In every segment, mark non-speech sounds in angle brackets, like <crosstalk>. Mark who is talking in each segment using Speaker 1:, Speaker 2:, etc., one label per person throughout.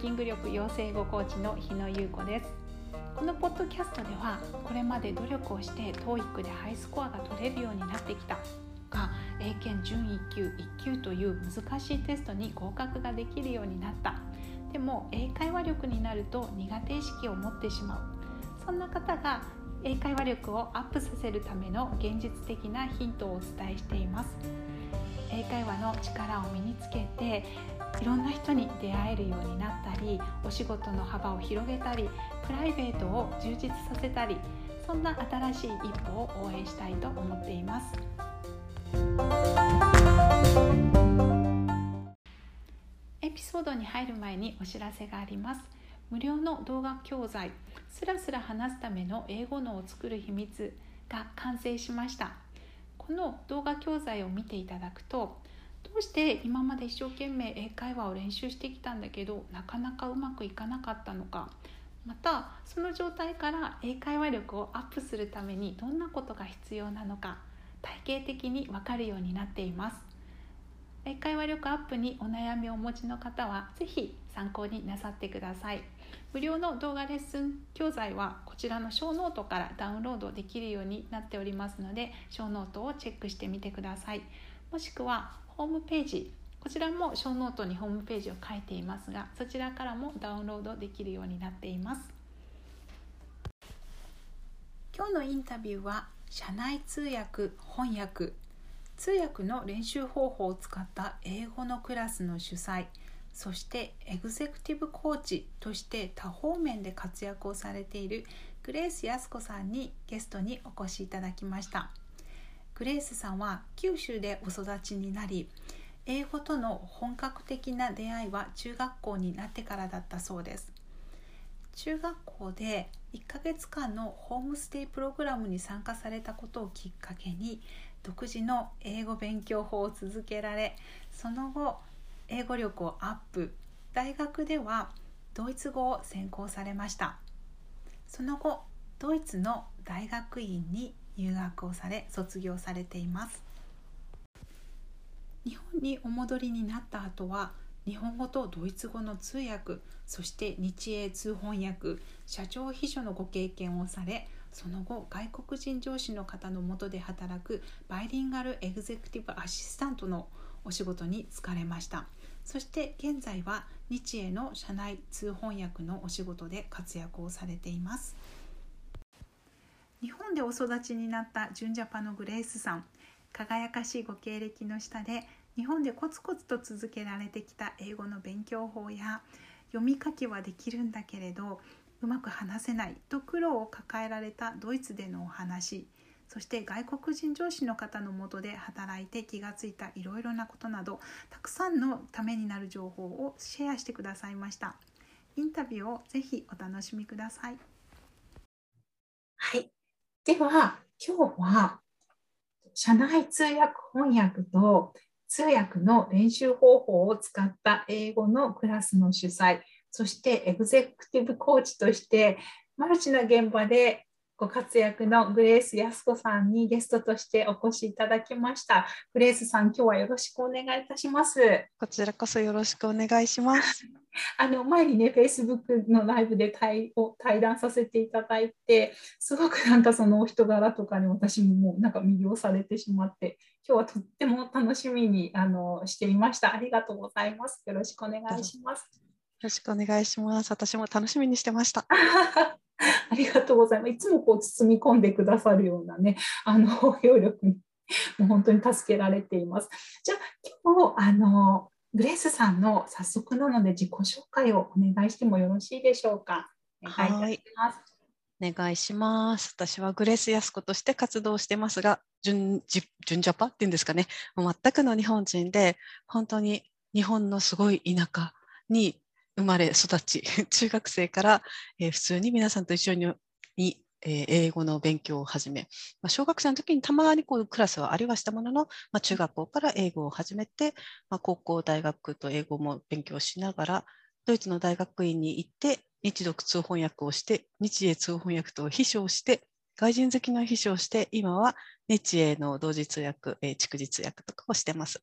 Speaker 1: キング力養成語コーチの日野優子です。このポッドキャストではこれまで努力をして TOEIC でハイスコアが取れるようになってきたが英検準1級1級という難しいテストに合格ができるようになった。でも英会話力になると苦手意識を持ってしまう。そんな方が英会話力をアップさせるための現実的なヒントをお伝えしています。英会話の力を身につけていろんな人に出会えるようになったりお仕事の幅を広げたりプライベートを充実させたりそんな新しい一歩を応援したいと思っています。エピソードに入る前にお知らせがあります。無料の動画教材スラスラ話すための英語脳を作る秘密が完成しました。この動画教材を見ていただくとどうして今まで一生懸命英会話を練習してきたんだけどなかなかうまくいかなかったのか。またその状態から英会話力をアップするためにどんなことが必要なのか体系的に分かるようになっています。英会話力アップにお悩みをお持ちの方は是非参考になさってください。無料の動画レッスン教材はこちらのショーノートからダウンロードできるようになっておりますのでショーノートをチェックしてみてください。もしくはホームページこちらもショーノートにホームページを書いていますがそちらからもダウンロードできるようになっています。今日のインタビューは社内通訳翻訳。通訳の練習方法を使った英語のクラスの主宰そしてエグゼクティブコーチとして多方面で活躍をされているグレース靖子さんにゲストにお越しいただきました。グレースさんは九州でお育ちになり英語との本格的な出会いは中学校になってからだったそうです。中学校で1ヶ月間のホームステイプログラムに参加されたことをきっかけに独自の英語勉強法を続けられその後英語力をアップ。大学ではドイツ語を専攻されました。その後ドイツの大学院に入学をされ卒業されています。日本にお戻りになった後は日本語とドイツ語の通訳そして日英通翻訳社長秘書のご経験をされその後外国人上司の方のもとで働くバイリンガルエグゼクティブアシスタントのお仕事に就かれました。そして現在は日英の社内通翻訳のお仕事で活躍をされています。日本でお育ちになった純ジャパのグレースさん。輝かしいご経歴の下で日本でコツコツと続けられてきた英語の勉強法や読み書きはできるんだけれどうまく話せないと苦労を抱えられたドイツでのお話そして外国人上司の方のもとで働いて気がついたいろいろなことなどたくさんのためになる情報をシェアしてくださいました。インタビューをぜひお楽しみください。
Speaker 2: はい。では今日は社内通訳翻訳と通訳の練習方法を使った英語のクラスの主催そしてエグゼクティブコーチとしてマルチな現場でご活躍のグレース安子さんにゲストとしてお越しいただきました。グレースさん、今日はよろしくお願いいたします。
Speaker 3: こちらこそよろしくお願いします。<laughs>
Speaker 2: あの前にね、Facebook のライブで対を対談させていただいて、すごくなんかそのお人柄とかに私ももうなんか魅了されてしまって、今日はとっても楽しみにあのしていました。ありがとうございます。よろしくお願いします。よ
Speaker 3: ろしくお願いします。私も楽しみにしてました。<laughs> <laughs>
Speaker 2: ありがとうございます。いつもこう包み込んでくださるようなね、あの、<laughs> 協力に、もう本当に助けられています。じゃあ、今日、あの、グレースさんの早速なので自己紹介をお願いしてもよろしいでしょうか。お願いいたします。
Speaker 3: お願いします。私はグレース安子として活動してますが、純ジ純ジャパっていうんですかね、全くの日本人で、本当に日本のすごい田舎に生まれ育ち、<laughs> 中学生から、えー、普通に皆さんと一緒にに、えー、英語の勉強を始め、まあ、小学生の時にたまにこうクラスはありはしたものの、まあ、中学校から英語を始めて、まあ、高校、大学と英語も勉強しながら、ドイツの大学院に行って、日読通翻訳をして、日英通翻訳と秘書をして、外人好きの秘書をして、今は日英の同時通訳、えー、蓄字通訳とかをしてます。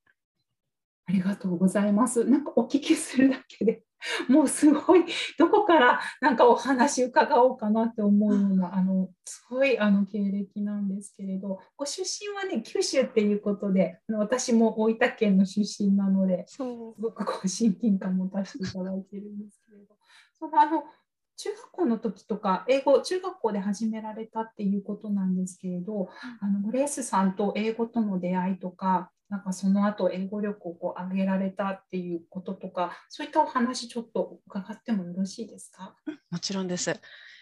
Speaker 1: ありがとうございます。なんかお聞きするだけで <laughs> もうすごいどこからなんかお話伺おうかなって思うようなあのすごいあの経歴なんですけれどご出身はね九州っていうことで私も大分県の出身なのですごくこう親近感持たせていただいてるんですけれどそのあの中学校の時とか英語中学校で始められたっていうことなんですけれどあのグレースさんと英語との出会いとかなんかその後英語力をこう上げられたっていうこととかそういったお話ちょっと伺ってもよろしいですか？
Speaker 3: もちろんです。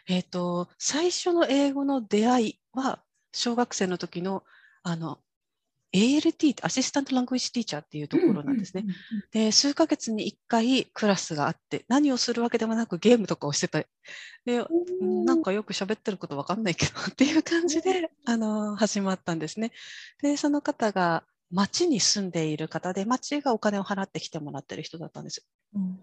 Speaker 3: えっ、と最初の英語の出会いは小学生の時のあの ALT アシスタント・ラングイッジ・ティーチャーっていうところなんですね。で数ヶ月に1回クラスがあって何をするわけでもなくゲームとかをしてたで
Speaker 1: うん
Speaker 3: なんかよく喋ってることわかんないけどっていう感じであの始まったんですね。でその方が町に住んでいる方で町がお金を払ってきてもらってる人だったんです。
Speaker 1: うん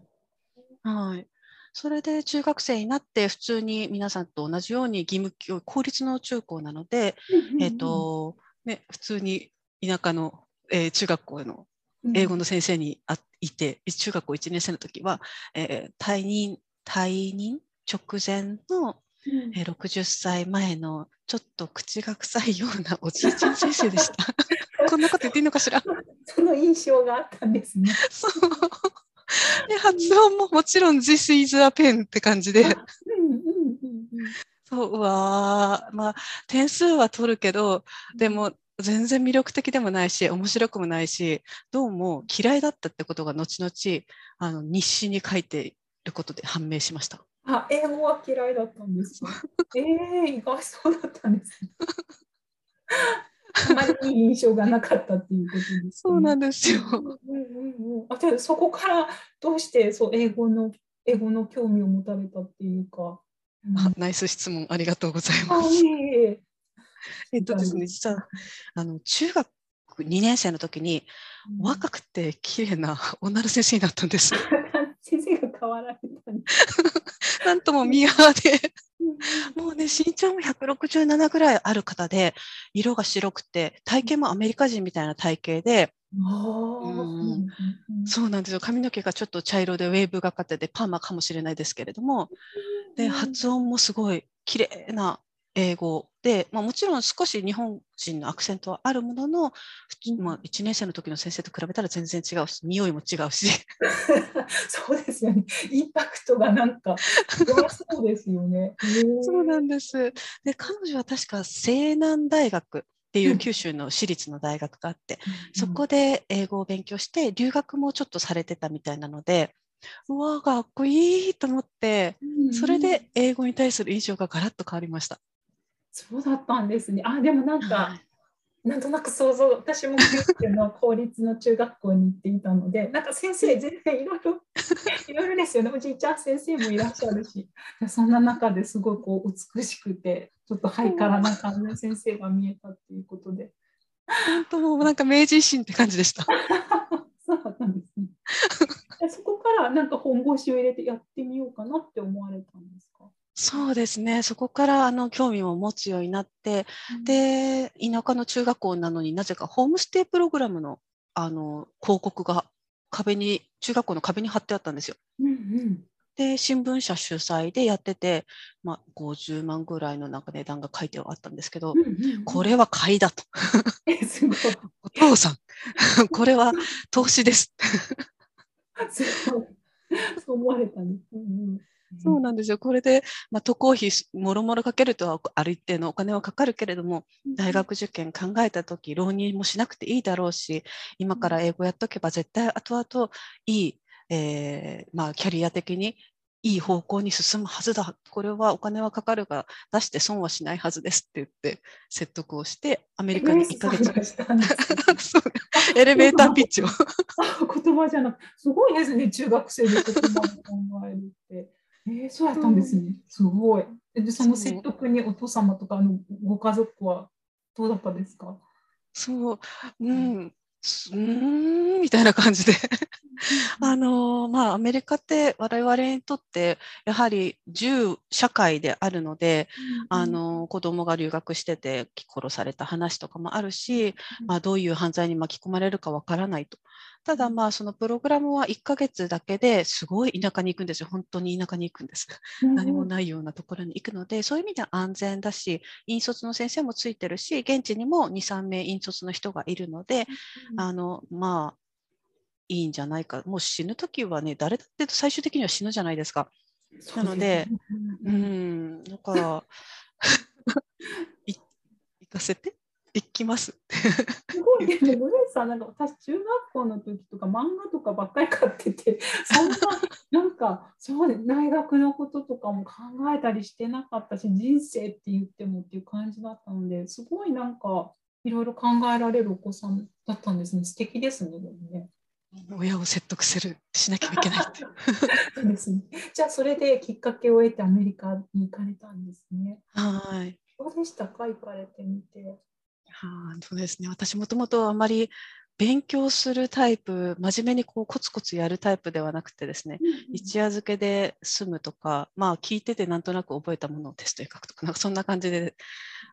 Speaker 3: はい。それで中学生になって普通に皆さんと同じように義務教育公立の中高なので、えっ、とね普通に田舎の、えー中学校の英語の先生にあいて、中学校1年生の時は、えー退任退任？直前の、
Speaker 1: うん
Speaker 3: えー60歳前のちょっと口が臭いようなおじいちゃん先生でした。<laughs> こんなこと言っていいのかしら？
Speaker 1: その印象があったんですね。
Speaker 3: そうで発音ももちろん This is a pen って感じで。そううわーまあ点数は取るけどでも全然魅力的でもないし面白くもないしどうも嫌いだったってことが後々あの日誌に書いていることで判明しました。
Speaker 1: あ、英語は嫌いだったんですか？<laughs> ええ意外そうだったんですね。あまりいい印象がなかったっていうことです、ね。
Speaker 3: そうなんですよ。
Speaker 1: うんうんうん。あ、じゃあそこからどうしてそう英語の英語の興味を持たれたっていうか。うん
Speaker 3: あナイス質問ありがとうござい
Speaker 1: あ
Speaker 3: ます。
Speaker 1: いえ
Speaker 3: っとですね実はあの中学2年生の時に若くて綺麗な女の先生になったんです。<laughs>
Speaker 1: 先生が変わられたん。<laughs>
Speaker 3: なんともミーハーで。
Speaker 1: うん。
Speaker 3: もうね、身長も167ぐらいある方で、色が白くて、体型もアメリカ人みたいな体型で、うん。そうなんですよ。髪の毛がちょっと茶色でウェーブがかってて、パーマかもしれないですけれども、で、発音もすごい綺麗な英語で、まあ、もちろん少し日本人のアクセントはあるものの、まあ、1年生の時の先生と比べたら全然違うし、匂いも違うし、<laughs>
Speaker 1: そうですよね。インパクトがなんか弱そうですよね。
Speaker 3: そうなんです。で、彼女は確か西南大学っていううん九州の私立の大学があって、そこで英語を勉強して、留学もちょっとされてたみたいなので、うわー、かっこいいと思って、
Speaker 1: うん
Speaker 3: それで英語に対する印象がガラッと変わりました。
Speaker 1: そうだったんですね。あ、でもなん
Speaker 3: は
Speaker 1: か
Speaker 3: い、
Speaker 1: なんとなく想像、私もの公立の中学校に行っていたので、なんか先生、全然いろいろ、<laughs> いろいろですよね。おじいちゃん先生もいらっしゃるし、でそんな中ですごいこう美しくて、ちょっとハイカラな感じの先生が見えたっていうことで。
Speaker 3: 本当もうなんか明治維新って感じでした。<laughs>
Speaker 1: そうだったんですね。<laughs> でそこからなんか本腰を入れてやってみようかなって思われたんですか？
Speaker 3: そうですね。そこからあの興味を持つようになって、で、田舎の中学校なのになぜかホームステイプログラムのあの広告が壁に、中学校の壁に貼ってあったんですよ。
Speaker 1: うんうん。
Speaker 3: で、新聞社主催でやってて、まあ、50万ぐらいのなんか値段が書いてはあったんですけど、
Speaker 1: うんうんうん
Speaker 3: これは買いだと。<laughs>
Speaker 1: えすごい。
Speaker 3: お父さん、<laughs> これは投資です。<laughs>
Speaker 1: すごい。そう思われたんです。うんうん
Speaker 3: そうなんですよ。これで、まあ、渡航費もろもろかけるとはある一定のお金はかかるけれども、大学受験考えたとき、浪人もしなくていいだろうし、今から英語やっとけば絶対後々いい、えーまあ、キャリア的にいい方向に進むはずだ。これはお金はかかるが出して損はしないはずですって言って説得をして、アメリカに1ヶ月エレベーターピッチを。
Speaker 1: あ <laughs> 言葉じゃなくすごいですね、中学生で言葉を考えるって。えー、そうやったんですね。すごい。で、その説得にお父様とかあのご家族はどうだったですか？
Speaker 3: そう、うん、すうーんみたいな感じで。あのーまあ、アメリカって我々にとってやはり銃社会であるので、あのー子供が留学してて殺された話とかもあるし、まあ、どういう犯罪に巻き込まれるかわからないと。ただまあそのプログラムは1ヶ月だけですごい田舎に行くんですよ。本当に田舎に行くんです。何もないようなところに行くので、そういう意味では安全だし、引率の先生もついてるし、現地にも2、3名引率の人がいるので、あの、まあ、いいんじゃないか。もう死ぬ時はね、誰だって最終的には死ぬじゃないですか。なので、うん、だから、<laughs> 行かせて行きます。
Speaker 1: すごいね、グレーさん、なんか私、中学校の時とか漫画とかばっかり買ってて、<laughs> そんな、なんか、そうね、大学のこととかも考えたりしてなかったし、人生って言ってもっていう感じだったので、すごいなんか、いろいろ考えられるお子さんだったんですね。素敵ですね、でもね。
Speaker 3: 親を説得するしなきゃいけない <laughs> <laughs>
Speaker 1: そうですね。じゃあそれできっかけを得てアメリカに行かれたんですね。
Speaker 3: はい。
Speaker 1: どうでしたか？行かれてみて。
Speaker 3: はそうですね。私もともとあまり勉強するタイプ、真面目にこうコツコツやるタイプではなくてですね、うんうん、一夜漬けで済むとか、まあ聞いててなんとなく覚えたものをテストに書くとか、なんかそんな感じで、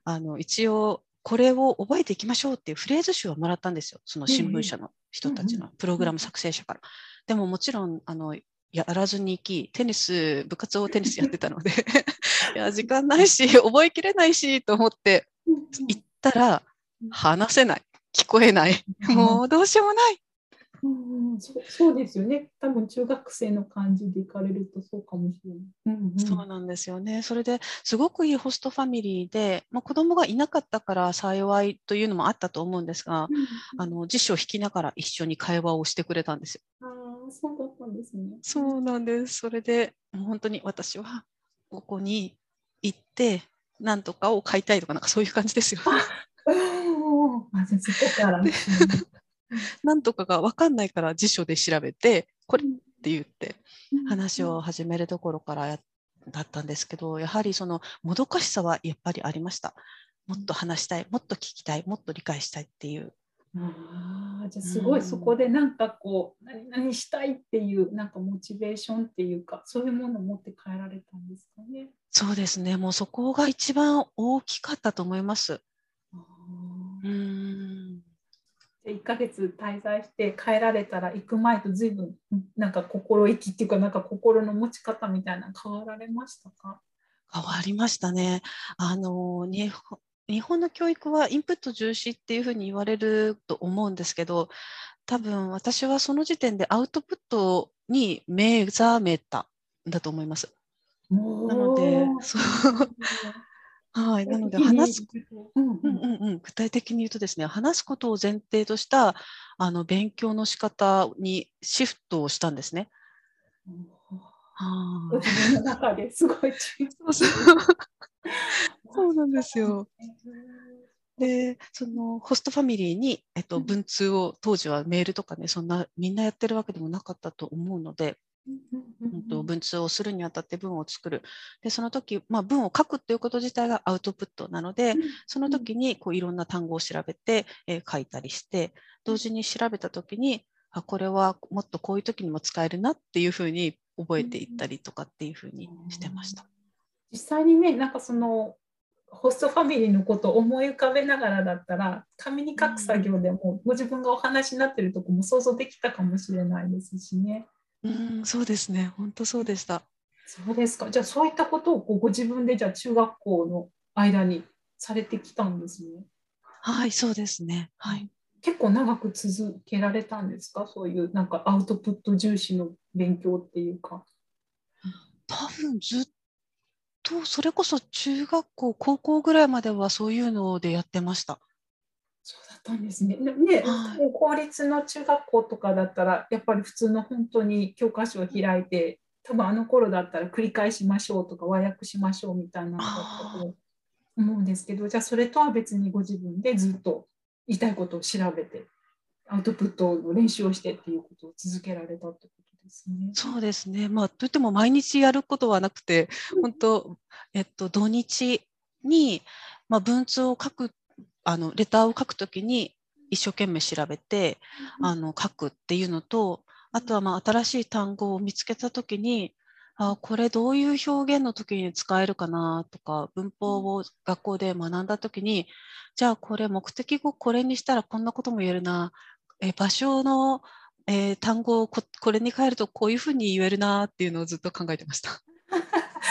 Speaker 3: あの一応これを覚えていきましょうっていうフレーズ集をもらったんですよ、その新聞社の人たちのプログラム作成者から。でももちろんあのやらずに行き、テニス、部活をテニスやってたので <laughs> いや、時間ないし、覚えきれないしと思って行ったら、話せない、聞こえない、もうどうしようもない
Speaker 1: うんそそうですよね。多分中学生の感じで行かれるとそうかもしれない。
Speaker 3: うんうん、そうなんですよね。それですごくいいホストファミリーで、まあ、子供がいなかったから幸いというのもあったと思うんですが、うんうん、あの辞書を引きながら一緒に会話をしてくれたんですよ。
Speaker 1: ああ、そうだったんですね。
Speaker 3: そうなんです。それで本当に私はここに行って何とかを買いたいとかなんかそういう感じですよ。<laughs>
Speaker 1: まずそこから、ね。
Speaker 3: なんとかが分かんないから辞書で調べて、これって言って話を始めるところからやだったんですけど、やはりそのもどかしさはやっぱりありました。もっと話したい、もっと聞きたい、もっと理解したいっていう。
Speaker 1: あじゃあすごいそこでなんかこう、何々したいっていうなんかモチベーションっていうかそういうものを持って帰られたんですかね。
Speaker 3: そうですねもうそこが一番大きかったと思います。
Speaker 1: うん1ヶ月滞在して帰られたら行く前と随分なんか心意気っていうかなんか心の持ち方みたいな変わられましたか？
Speaker 3: 変わりましたね。あの日本日本の教育はインプット重視っていうふうに言われると思うんですけど多分私はその時点でアウトプットに目覚めたんだと思います。なのでそうはい、なので話す、うんうんうん、具体的に言うとですね話すことを前提としたあの勉強の仕方にシフトをしたんですね。
Speaker 1: は <laughs> あ、自分の中ですごい
Speaker 3: そうなんですよ。でそのホストファミリーに、えっと、文通を当時はメールとかねそんなみんなやってるわけでもなかったと思うのでと文通をするにあたって文を作るでその時、まあ、文を書くっていうこと自体がアウトプットなのでその時にこういろんな単語を調べて、えー、書いたりして同時に調べた時にあこれはもっとこういう時にも使えるなっていうふうに覚えていったりとかっていうふうにしてました。
Speaker 1: 実際にねなんかそのホストファミリーのことを思い浮かべながらだったら紙に書く作業でもご自分がお話になってるとこも想像できたかもしれないですしね。
Speaker 3: うん、そうですね。本当そうでした。
Speaker 1: そうですか。じゃあそういったことをご自分でじゃあ中学校の間にされてきたんですね。
Speaker 3: はい、そうですね。はい。
Speaker 1: 結構長く続けられたんですか？そういうなんかアウトプット重視の勉強っていうか。
Speaker 3: 多分ずっとそれこそ中学校高校ぐらいまではそういうのでやってました。
Speaker 1: ったんですね。ね、はい、公立の中学校とかだったら、やっぱり普通の本当に教科書を開いて、多分あの頃だったら繰り返しましょうとか和訳しましょうみたいなのだったと思うんですけど、じゃあそれとは別にご自分でずっと言いたいことを調べて、アウトプットの練習をしてっていうことを続けられたってことですね。
Speaker 3: そうですね。まあ、といっても毎日やることはなくて、本当、えっと、土日に、まあ、文通を書くあのレターを書くときに一生懸命調べて、あの書くっていうのとあとはまあ新しい単語を見つけたときにあこれどういう表現の時に使えるかなとか文法を学校で学んだ時にじゃあこれ目的語これにしたらこんなことも言えるなえ場所のえー単語をここれに変えるとこういうふうに言えるなっていうのをずっと考えてました。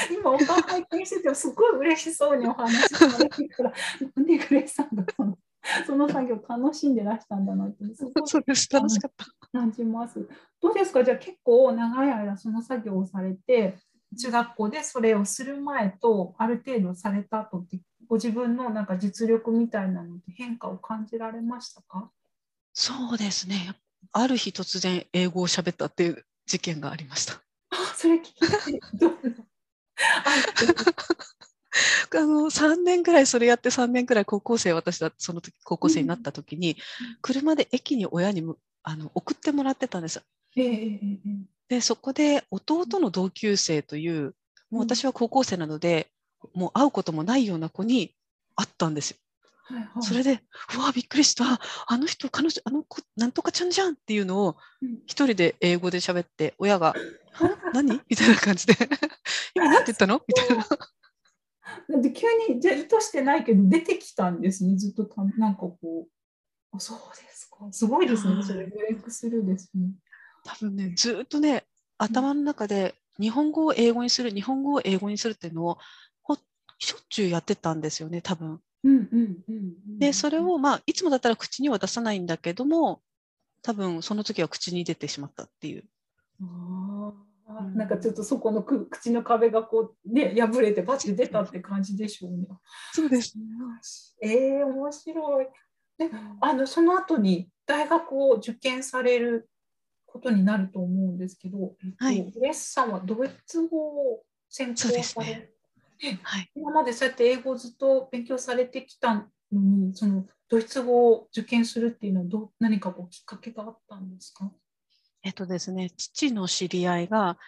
Speaker 3: <laughs>
Speaker 1: 今お顔拝見しててすごい嬉しそうにお話しされてるからなんでグレイさんがそのその作業楽しんでらしたんだなってすごい
Speaker 3: そうです楽しかった。
Speaker 1: 感じます。どうですか？じゃあ結構長い間その作業をされて中学校でそれをする前とある程度された後ってご自分のなんか実力みたいなのって変化を感じられましたか？
Speaker 3: そうですね。ある日突然英語を喋ったっていう事件がありました。
Speaker 1: あそれ聞きたい。どんな <laughs>
Speaker 3: あの3年ぐらいそれやって3年ぐらい高校生私だその時高校生になった時に、車で駅に親にむあの送ってもらってたんです。でそこで弟の同級生というもう私は高校生なので、もう会うこともないような子に会ったんですよ。
Speaker 1: はいはい。
Speaker 3: それで、うわびっくりした。あの人彼女あの子なんとかちゃんじゃんっていうのを
Speaker 1: うん。
Speaker 3: 一人で英語で喋って親が「は何?」みたいな感じで「今何て言ったの?」みたいな。
Speaker 1: だって急にじゃあ意図してないけど出てきたんですねずっとたなんかこうあそうですかすごいですねそれブレイクスルーですね。
Speaker 3: 多分ねずーっとね頭の中で日本語を英語にする日本語を英語にするっていうのをほしょっちゅうやってたんですよね多分。
Speaker 1: うんうんうんうん
Speaker 3: でそれをまあいつもだったら口には出さないんだけども多分その時は口に出てしまったっていう。
Speaker 1: あなんかちょっとそこのく口の壁がこうね破れてバチ出たって感じでしょうね。
Speaker 3: そうです。
Speaker 1: ええ面白い。であのその後に大学を受験されることになると思うんですけど、えっと
Speaker 3: はい
Speaker 1: グレスさんはドイツ語を専攻され
Speaker 3: ねはい。
Speaker 1: 今までそうやって英語をずっと勉強されてきたのに、そのドイツ語を受験するっていうのはどう何かこうきっかけがあったんですか？
Speaker 3: えっとですね父の知り合いが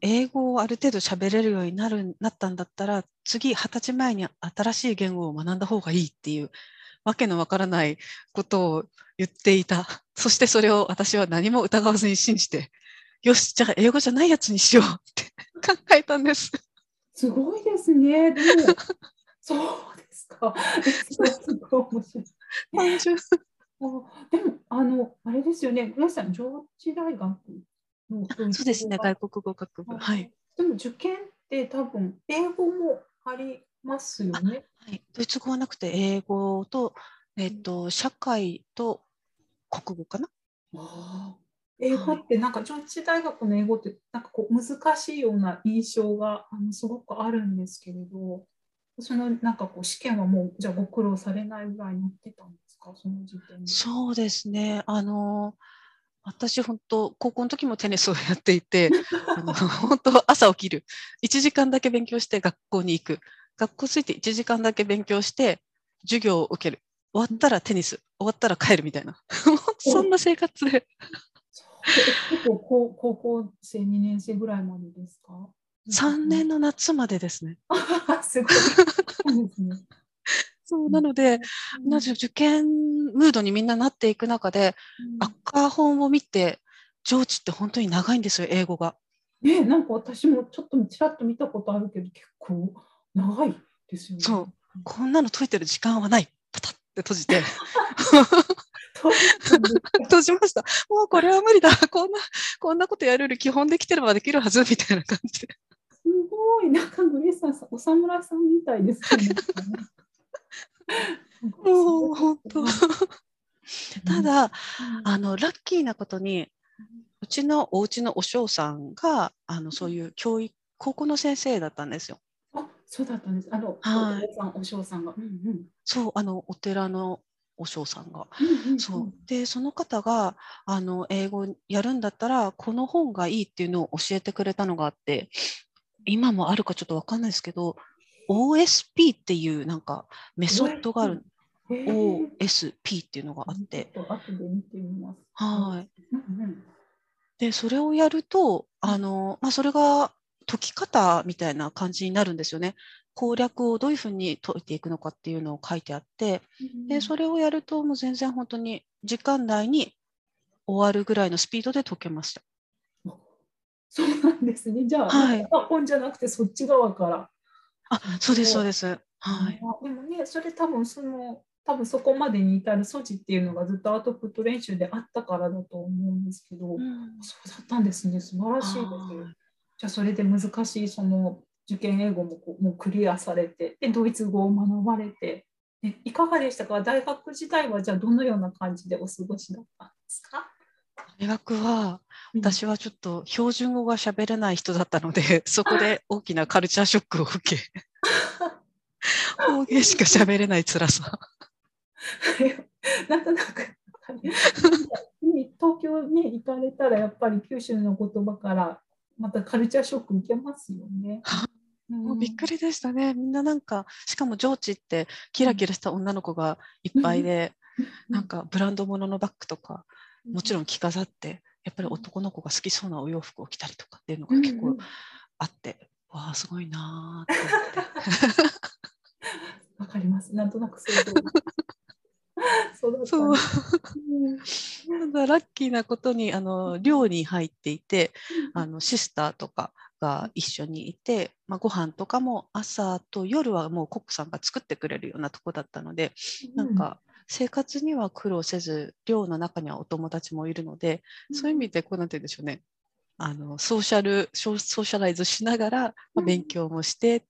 Speaker 3: 英語をある程度喋れるようになるなったんだったら次二十歳前に新しい言語を学んだ方がいいっていうわけのわからないことを言っていた <laughs> そしてそれを私は何も疑わずに信じてよしじゃあ英語じゃないやつにしようって <laughs> 考えたんです。
Speaker 1: すごいですね。でも <laughs> そうですか。すごい面白い。
Speaker 3: 単純
Speaker 1: あでもあのあれですよね。グレスさん上智大学の
Speaker 3: そうですね。外国語学部。はい、
Speaker 1: でも受験って多分英語もありますよね。
Speaker 3: はい、ドイツ語はなくて英語と,、えっと社会と国語かな？
Speaker 1: あー。英語ってなんか上智大学の英語ってなんかこう難しいような印象があのすごくあるんですけれど、そのなんかこう試験はもうじゃあご苦労されないぐらいになってたんですかその時点で。
Speaker 3: そうですね。あの、私本当、高校の時もテニスをやっていて、あの <laughs> 本当、朝起きる。1時間だけ勉強して学校に行く。学校着いて1時間だけ勉強して、授業を受ける。終わったらテニス。終わったら帰るみたいな。そんな生活で。
Speaker 1: 結構高高校生2年生ぐらいまでですか
Speaker 3: ？3年の夏までですね。
Speaker 1: あ <laughs> すごい。そうですね。
Speaker 3: そうなので、なぜ受験ムードにみんななっていく中で、赤本を見て、上智って本当に長いんですよ、英語が。
Speaker 1: ねなんか私もちょっとちらっと見たことあるけど結構長いですよね。
Speaker 3: そうこんなの解いてる時間はない。パタッて閉じて。閉じました。もうこれは無理だ。こんな、こんなことやるより基本できてればできるはずみたいな感じで。
Speaker 1: すごい、なんかグレーさんさん、お侍さんみたいですね。
Speaker 3: もう本当。<laughs> ただ、
Speaker 1: うん
Speaker 3: あの、ラッキーなことに、うちのお家のお嬢さんが、あの、そういう教育、高校の先生だったんですよ。
Speaker 1: あ、そうだったんです。あの、
Speaker 3: はい
Speaker 1: お父さん、お嬢さんが。うんうん
Speaker 3: そう、あの、お寺のお嬢さんが。
Speaker 1: うんうん
Speaker 3: そう。で、その方が、あの、英語やるんだったら、この本がいいっていうのを教えてくれたのがあって、今もあるかちょっとわかんないですけど、OSP っていうなんかメソッドがある。OSP っていうのがあって。はい。で、それをやると、あの、まあ、それが解き方みたいな感じになるんですよね。攻略をどういうふうに解いていくのかっていうのを書いてあって、で、それをやるともう全然本当に時間内に終わるぐらいのスピードで解けました。
Speaker 1: そうなんですね。じゃあ、
Speaker 3: はい
Speaker 1: 本じゃなくてそっち側から。
Speaker 3: あ、そうです、そう。です。はい。
Speaker 1: あでもね、それ多分その多分そこまでに至る措置っていうのがずっとアウトプット練習であったからだと思うんですけど、
Speaker 3: うん。
Speaker 1: そうだったんですね。素晴らしいです。
Speaker 3: はい。
Speaker 1: じゃあそれで難しいその受験英語もこうもうクリアされてでドイツ語を学ばれてでいかがでしたか？大学時代はじゃあどのような感じでお過ごしだったんですか？
Speaker 3: 大学は
Speaker 1: うん
Speaker 3: 私はちょっと標準語が喋れない人だったので、<laughs> そこで大きなカルチャーショックを受け、<laughs> 方言しか喋れない辛さ。<laughs>
Speaker 1: なんとなく東京ね行かれたらやっぱり九州の言葉からまたカルチャーショック受けますよね。
Speaker 3: もうびっくりでしたね。みんななんか、しかも上智ってキラキラした女の子がいっぱいで、なんかブランド物のバッグとか、もちろん着飾って、やっぱり男の子が好きそうなお洋服を着たりとかっていうのが結構あって、わあ、すごいなーって思って。<laughs>
Speaker 1: わかります。なんとなく。そう
Speaker 3: そう
Speaker 1: んですう。
Speaker 3: だラッキーなことにあの寮に入っていてあのシスターとかが一緒にいて、まあ、ご飯とかも朝と夜はもうコックさんが作ってくれるようなとこだったのでなんか生活には苦労せず寮の中にはお友達もいるのでそういう意味でこうなんて言うんでしょうね。あのソーシャルソーシャライズしながら、勉強もして、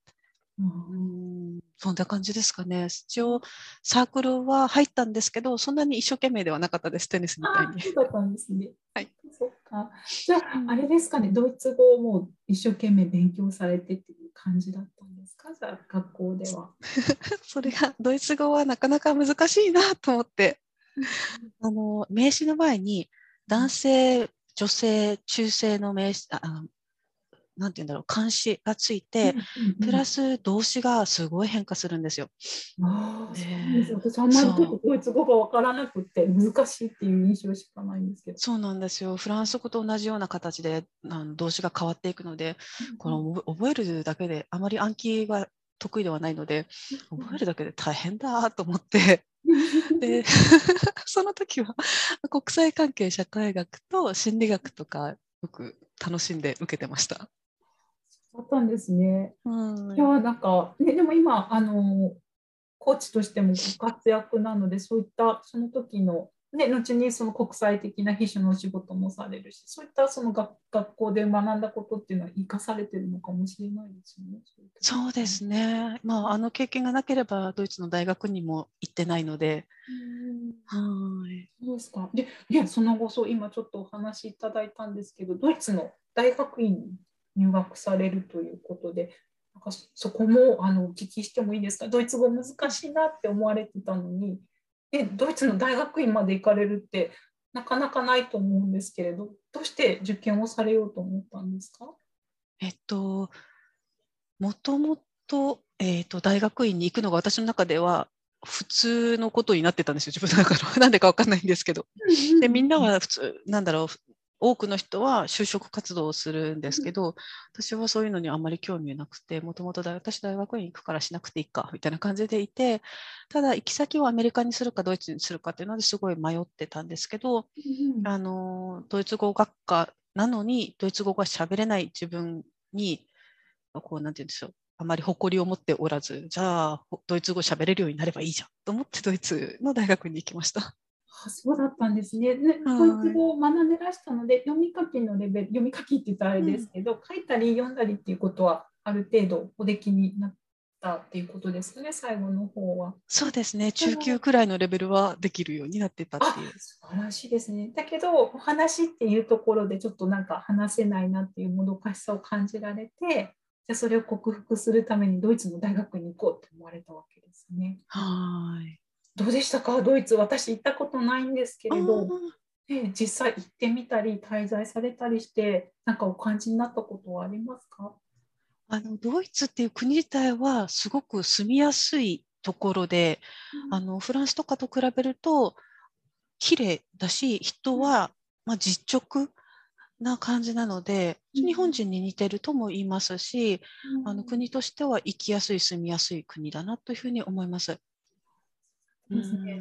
Speaker 1: うん。
Speaker 3: うんそんな感じですかね。一応サークルは入ったんですけどそんなに一生懸命ではなかったです。テニスみたいに。
Speaker 1: あそうだったんですね。
Speaker 3: はい。
Speaker 1: そっか。じゃあ、あれですかね、ドイツ語をもう一生懸命勉強されてっていう感じだったんですか、じゃあ、学校では。<laughs>
Speaker 3: それがドイツ語はなかなか難しいなと思ってあの名詞の前に男性女性中性の名詞ああなんて言うんだろう漢詞がついて、プラ
Speaker 1: ス、
Speaker 3: ス動詞がすごい変化するんですよ。
Speaker 1: ああ、そう
Speaker 3: ね
Speaker 1: なんですよ。私、あんまりドイツ語がわからなくて、難しいっていう印象しかないんですけど。
Speaker 3: そうなんですよ。フランス語と同じような形であの動詞が変わっていくので、この覚覚えるだけであまり暗記が得意ではないので、覚えるだけで大変だと思って。<laughs> で <laughs> その時は国際関係社会学と心理学とかよく楽しんで受けてました。
Speaker 1: だったんですね。
Speaker 3: うん
Speaker 1: いやなんか、ね、でも今あのコーチとしてもご活躍なのでそういったその時の、ね、後にその国際的な秘書のお仕事もされるしそういったその学学校で学んだことっていうのは生かされてるのかもしれないですよね。
Speaker 3: そうですね、まあ、あの経験がなければドイツの大学にも行ってないので、
Speaker 1: うん
Speaker 3: はい
Speaker 1: そうですか。で、ね、その後そう今ちょっとお話しいただいたんですけどドイツの大学院に入学されるということでなんかそそこもあのお聞きしてもいいですか？ドイツ語難しいなって思われてたのにでドイツの大学院まで行かれるってなかなかないと思うんですけれどどうして受験をされようと思ったんですか？
Speaker 3: えっと、もともと,、えっと大学院に行くのが私の中では普通のことになってたんですよ、自分の中の。<laughs> なんでかわかんないんですけど。で、みんなは普通、なんだろう、多くの人は就職活動をするんですけど、私はそういうのにあんまり興味なくて、もともと私大学院行くからしなくていいか、みたいな感じでいて、ただ行き先をアメリカにするかドイツにするかっていうのですごい迷ってたんですけど、
Speaker 1: うん
Speaker 3: あのドイツ語学科なのにドイツ語が喋れない自分にこうなんて言うんでしょうあまり誇りを持っておらずじゃあほドイツ語喋れるようになればいいじゃんと思ってドイツの大学に行きました。
Speaker 1: あそうだったんですね。ね
Speaker 3: はい
Speaker 1: ドイツ語を学んでらしたので、読み書きのレベル、読み書きって言ったらあれですけど、書いたり読んだりっていうことは、ある程度おできになったっていうことですかね、最後の方は。
Speaker 3: そうですね中級くらいのレベルはできるようになってたって
Speaker 1: あ
Speaker 3: いう。
Speaker 1: 素晴らしいですね。だけど、お話っていうところでちょっとなんか話せないなっていうもどかしさを感じられて、じゃあそれを克服するためにドイツの大学に行こうって思われたわけですね。
Speaker 3: はい
Speaker 1: どうでしたか、ドイツ。私行ったことないんですけれど。
Speaker 3: あー
Speaker 1: で実際行ってみたり滞在されたりしてなんかお感じになったことはありますか？
Speaker 3: あのドイツっていう国自体はすごく住みやすいところで、あのフランスとかと比べると綺麗だし人は、まあ、実直な感じなので、
Speaker 1: うん
Speaker 3: 日本人に似てるとも言いますし、あの国としては生きやすい住みやすい国だなというふうに思います。
Speaker 1: ですね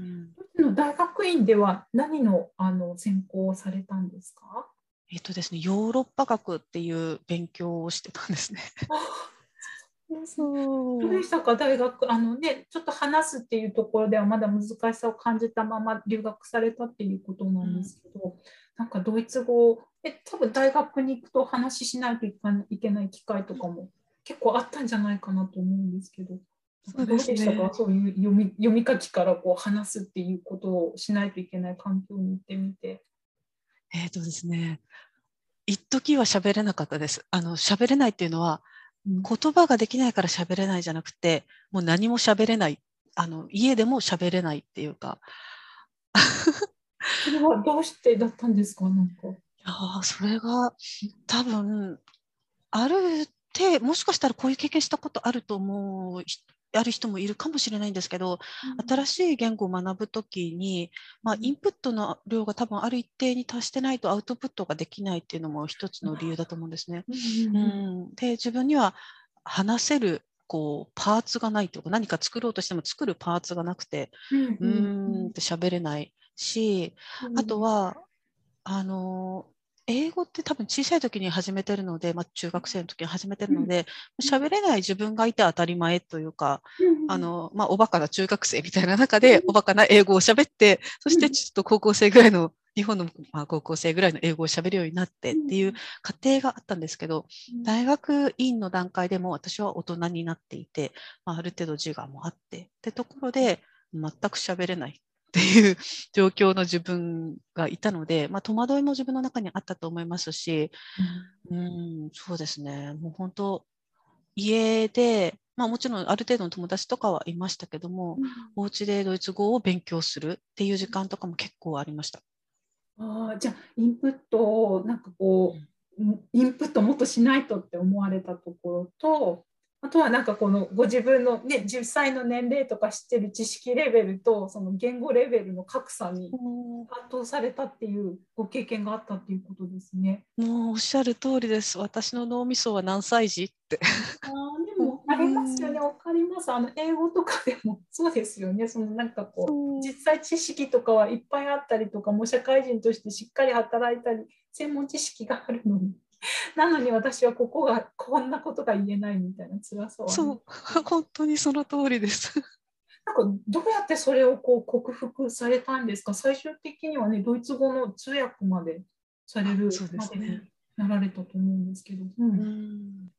Speaker 1: の大学院では何のあの専攻をされたんですか？
Speaker 3: えっとですね、ヨーロッパ学っていう勉強をしてたんですね。
Speaker 1: あ
Speaker 3: そ
Speaker 1: どうでしたか？大学あのねちょっと話すっていうところではまだ難しさを感じたまま留学されたっていうことなんですけど、うん、なんかドイツ語え多分大学に行くと話しないといけない機会とかも結構あったんじゃないかなと思うんですけど。そうでしたか、そういう読み読み書きからこう話すっていうことをしないといけない環境に行ってみて。
Speaker 3: えっ、ー、とですね、一時は喋れなかったです。あの喋れないっていうのは、言葉ができないから喋れないじゃなくて、もう何も喋れない。あの家でも喋れないっていうか。<laughs>
Speaker 1: それはどうしてだったんですか？なんか。い
Speaker 3: やそれが多分ある程もしかしたらこういう経験したことあると思うある人もいるかもしれないんですけど、うん、新しい言語を学ぶときに、まあ、インプットの量が多分ある一定に達してないとアウトプットができないっていうのも一つの理由だと思うんですね。うん、うん、で自分には話せるこうパーツがないというか何か作ろうとしても作るパーツがなくて、うん、うんって喋れないし、あとはあの英語って多分小さい時に始めてるので、まあ、中学生の時に始めてるので、喋、うん、れない自分がいて当たり前というか、うん、あの、まあ、おバカな中学生みたいな中で、おバカな英語を喋って、そしてちょっと高校生ぐらいの、日本の、まあ、高校生ぐらいの英語を喋るようになってっていう過程があったんですけど、大学院の段階でも私は大人になっていて、まあ、ある程度自我もあって、ってところで、全く喋れないっていう状況の自分がいたので、まあ、戸惑いも自分の中にあったと思いますし、うん、うんそうですね、もう本当、家で、まあ、もちろんある程度の友達とかはいましたけども、うん、お家でドイツ語を勉強するっていう時間とかも結構ありました。
Speaker 1: あじゃあ、インプットをなんかこう、うん、インプットもっとしないとって思われたところと、あとはなんかこのご自分の、ね、10歳の年齢とか知ってる知識レベルとその言語レベルの格差に圧倒されたっていうご経験があったっていうことですね。
Speaker 3: もうおっしゃる通りです。私の脳みそは何歳児って。
Speaker 1: あでもありますよね。わかります。あの英語とかでもそうですよね。そのなんかこう実際知識とかはいっぱいあったりとかもう社会人としてしっかり働いたり専門知識があるのに。<laughs> なのに私はここがこんなことが言えないみたいな辛さは、
Speaker 3: ね、そう。<laughs> 本当にその通りです。<laughs>
Speaker 1: なんかどうやってそれをこう克服されたんですか？最終的にはねドイツ語の通訳までされるまでになられたと思うんですけど。うん、うん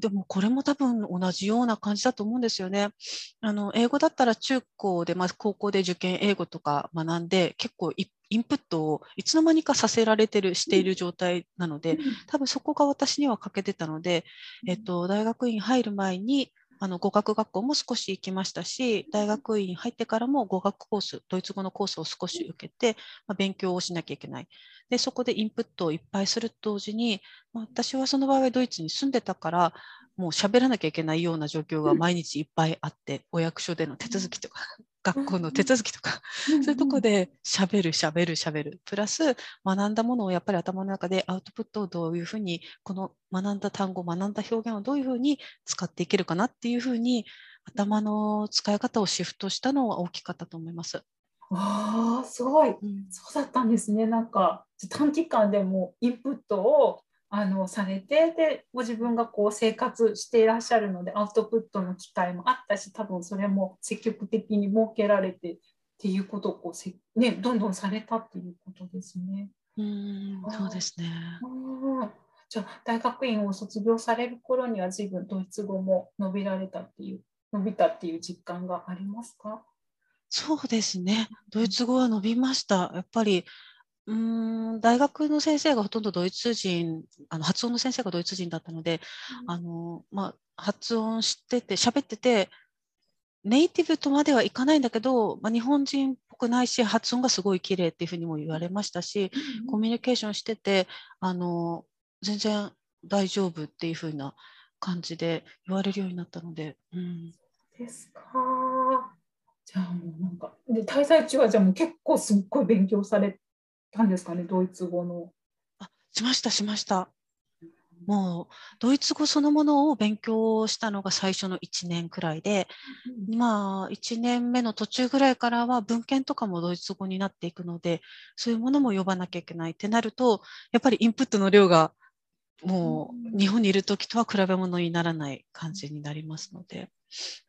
Speaker 3: でもこれも多分同じような感じだと思うんですよね。あの英語だったら中高で、まあ、高校で受験英語とか学んで結構インプットをいつの間にかさせられてるしている状態なので多分そこが私には欠けてたので、えっと、大学院入る前にあの語学学校も少し行きましたし大学院入ってからも語学コースドイツ語のコースを少し受けて、まあ、勉強をしなきゃいけない。でそこでインプットをいっぱいすると同時に、まあ、私はその場合はドイツに住んでたからもう喋らなきゃいけないような状況が毎日いっぱいあって、お役所での手続きとか学校の手続きとか、そういうとこで喋る、喋る、喋る。プラス、学んだものをやっぱり頭の中でアウトプットをどういうふうに、この学んだ単語、学んだ表現をどういうふうに使っていけるかなっていうふうに、頭の使い方をシフトしたのは大きかったと思います。
Speaker 1: ああ、すごい、うん、そうだったんですね。なんか短期間でもインプットをあのされてでご自分がこう生活していらっしゃるのでアウトプットの機会もあったし多分それも積極的に設けられてっていうことをこうせ、ね、どんどんされたっていうことですね。
Speaker 3: うんそうですね
Speaker 1: じゃあ大学院を卒業される頃には随分ドイツ語も伸びられたっていう伸びたっていう実感がありますか？
Speaker 3: そうですね。ドイツ語は伸びました。やっぱりうん大学の先生がほとんどドイツ人あの発音の先生がドイツ人だったので、うん、あのまあ、発音してて喋っててネイティブとまではいかないんだけど、まあ、日本人っぽくないし発音がすごい綺麗っていうふうにも言われましたし、うん、コミュニケーションしててあの全然大丈夫っていうふうな感じで言われるようになったので。うん、
Speaker 1: ですか。じゃあもうなんかで滞在中はじゃあもう結構すっごい勉強されたんですかね、ドイツ語の。
Speaker 3: あしました、しました。もうドイツ語そのものを勉強したのが最初の1年くらいで、うん、まあ1年目の途中ぐらいからは文献とかもドイツ語になっていくのでそういうものも呼ばなきゃいけないってなるとやっぱりインプットの量がもう日本にいる時とは比べ物にならない感じになりますので。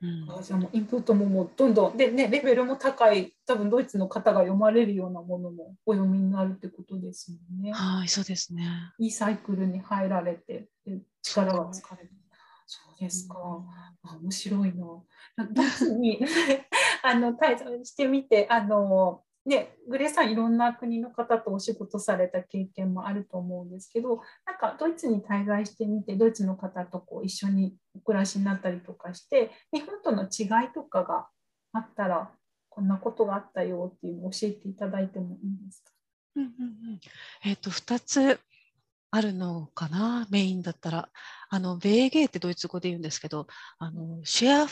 Speaker 1: うん、あじゃあもうインプットももうどんどんで、ね、レベルも高い多分ドイツの方が読まれるようなものもお読みになるってことですもんね。
Speaker 3: はいそうですね。
Speaker 1: いいサイクルに入られてで力が疲れる。そうですか。あ面白いな。ドイツに <laughs> あの滞在してみてあのね、グレさんいろんな国の方とお仕事された経験もあると思うんですけどなんかドイツに滞在してみてドイツの方とこう一緒にお暮らしになったりとかして日本との違いとかがあったらこんなことがあったよっていうのを教えていただいてもいいですか、
Speaker 3: うんうんうん。えーと、2つあるのかな？メインだったら。あのベーゲーってドイツ語で言うんですけどあのシェア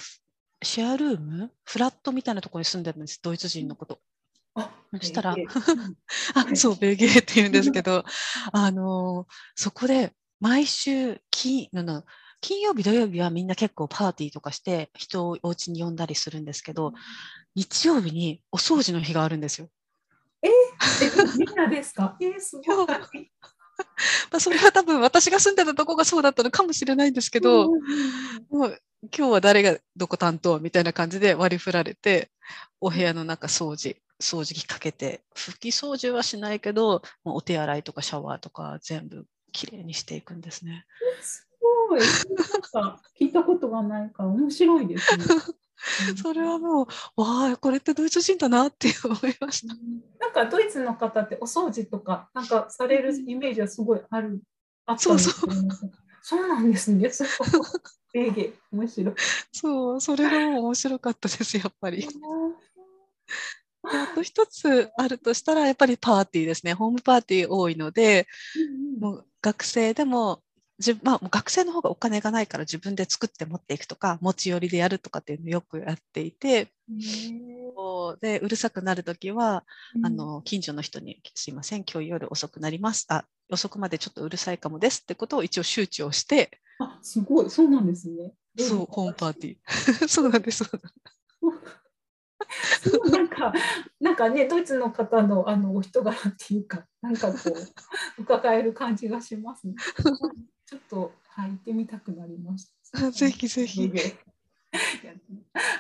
Speaker 3: シェアルーム？フラットみたいなところに住んでるんですドイツ人のこと。そしたら、<laughs> あ、そう、ベゲーって言うんですけど、<laughs> あの、そこで毎週金、金曜日、土曜日はみんな結構パーティーとかして人をお家に呼んだりするんですけど、日曜日にお掃除の日があるんですよ。
Speaker 1: えみんなですか？えー、すごい。<laughs>
Speaker 3: まあそれは多分私が住んでたとこがそうだったのかもしれないんですけど、もう今日は誰がどこ担当みたいな感じで割り振られて、お部屋の中掃除掃除機かけて、拭き掃除はしないけど、お手洗いとかシャワーとか全部きれいにしていくんですね。
Speaker 1: すごい。なんか聞いたことがないから面白いですね。<laughs>
Speaker 3: それはもう、わあ、これってドイツ人だなって思いました。
Speaker 1: なんかドイツの方ってお掃除とか、なんかされるイメージはすごいある。あったんですそうそうそうなんですね。そう。面白い。
Speaker 3: そう、それが面白かったです、やっぱり。あと一つあるとしたらやっぱりパーティーですね。ホームパーティー多いので、うんうん、もう学生でも自まあ、学生の方がお金がないから自分で作って持っていくとか持ち寄りでやるとかっていうのをよくやっていてでうるさくなる時は、うん、あの近所の人に「すいません今日夜遅くなります」あ「遅くまでちょっとうるさいかもです」ってことを一応周知をして。
Speaker 1: あすごい。そうなんですね。
Speaker 3: そうホームパーティー。<laughs> そうなんですそうなんです
Speaker 1: なんか、なんかね、ドイツの方のあのお人柄っていうか、なんかこう、伺える感じがしますね。ちょっと、はい、行ってみたくなりました。<laughs>
Speaker 3: ぜひぜひ。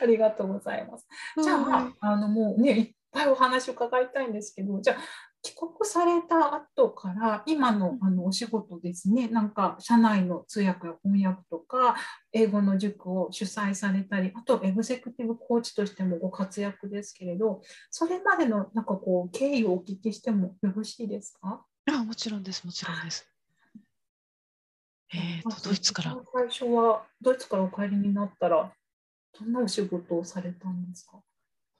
Speaker 1: ありがとうございます。じゃあ、まあ、あのもうね、いっぱいお話を伺いたいんですけど、じゃあ、帰国された後から今のあのお仕事ですね。なんか社内の通訳や翻訳とか英語の塾を主催されたりあとエグゼクティブコーチとしてもご活躍ですけれどそれまでのなんかこう経緯をお聞きしてもよろしいですか？
Speaker 3: あもちろんですもちろんです。<laughs> えーと、ドイツから。
Speaker 1: 最初はドイツからお帰りになったらどんなお仕事をされたんですか？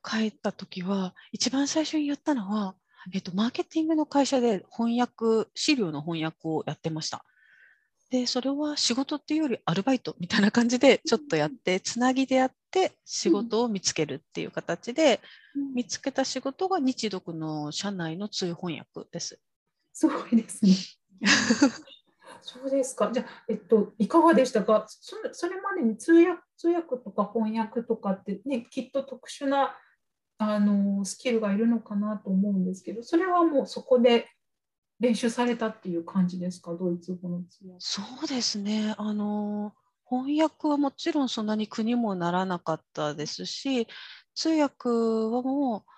Speaker 3: 帰った時は一番最初に言ったのはえっと、マーケティングの会社で翻訳、資料の翻訳をやってました。で、それは仕事っていうよりアルバイトみたいな感じでちょっとやって、つなぎでやって仕事を見つけるっていう形で、見つけた仕事が日読の社内の通翻訳です。
Speaker 1: すごいですね。<laughs> そうですか。じゃあ、えっと、いかがでしたか？それそれまでに通訳通訳とか翻訳とかって、ね、きっと特殊なあのスキルがいるのかなと思うんですけどそれはもうそこで練習されたっていう感じですか？ドイツ語の
Speaker 3: 通訳。そうですね。あの翻訳はもちろんそんなに苦にもならなかったですし通訳はもう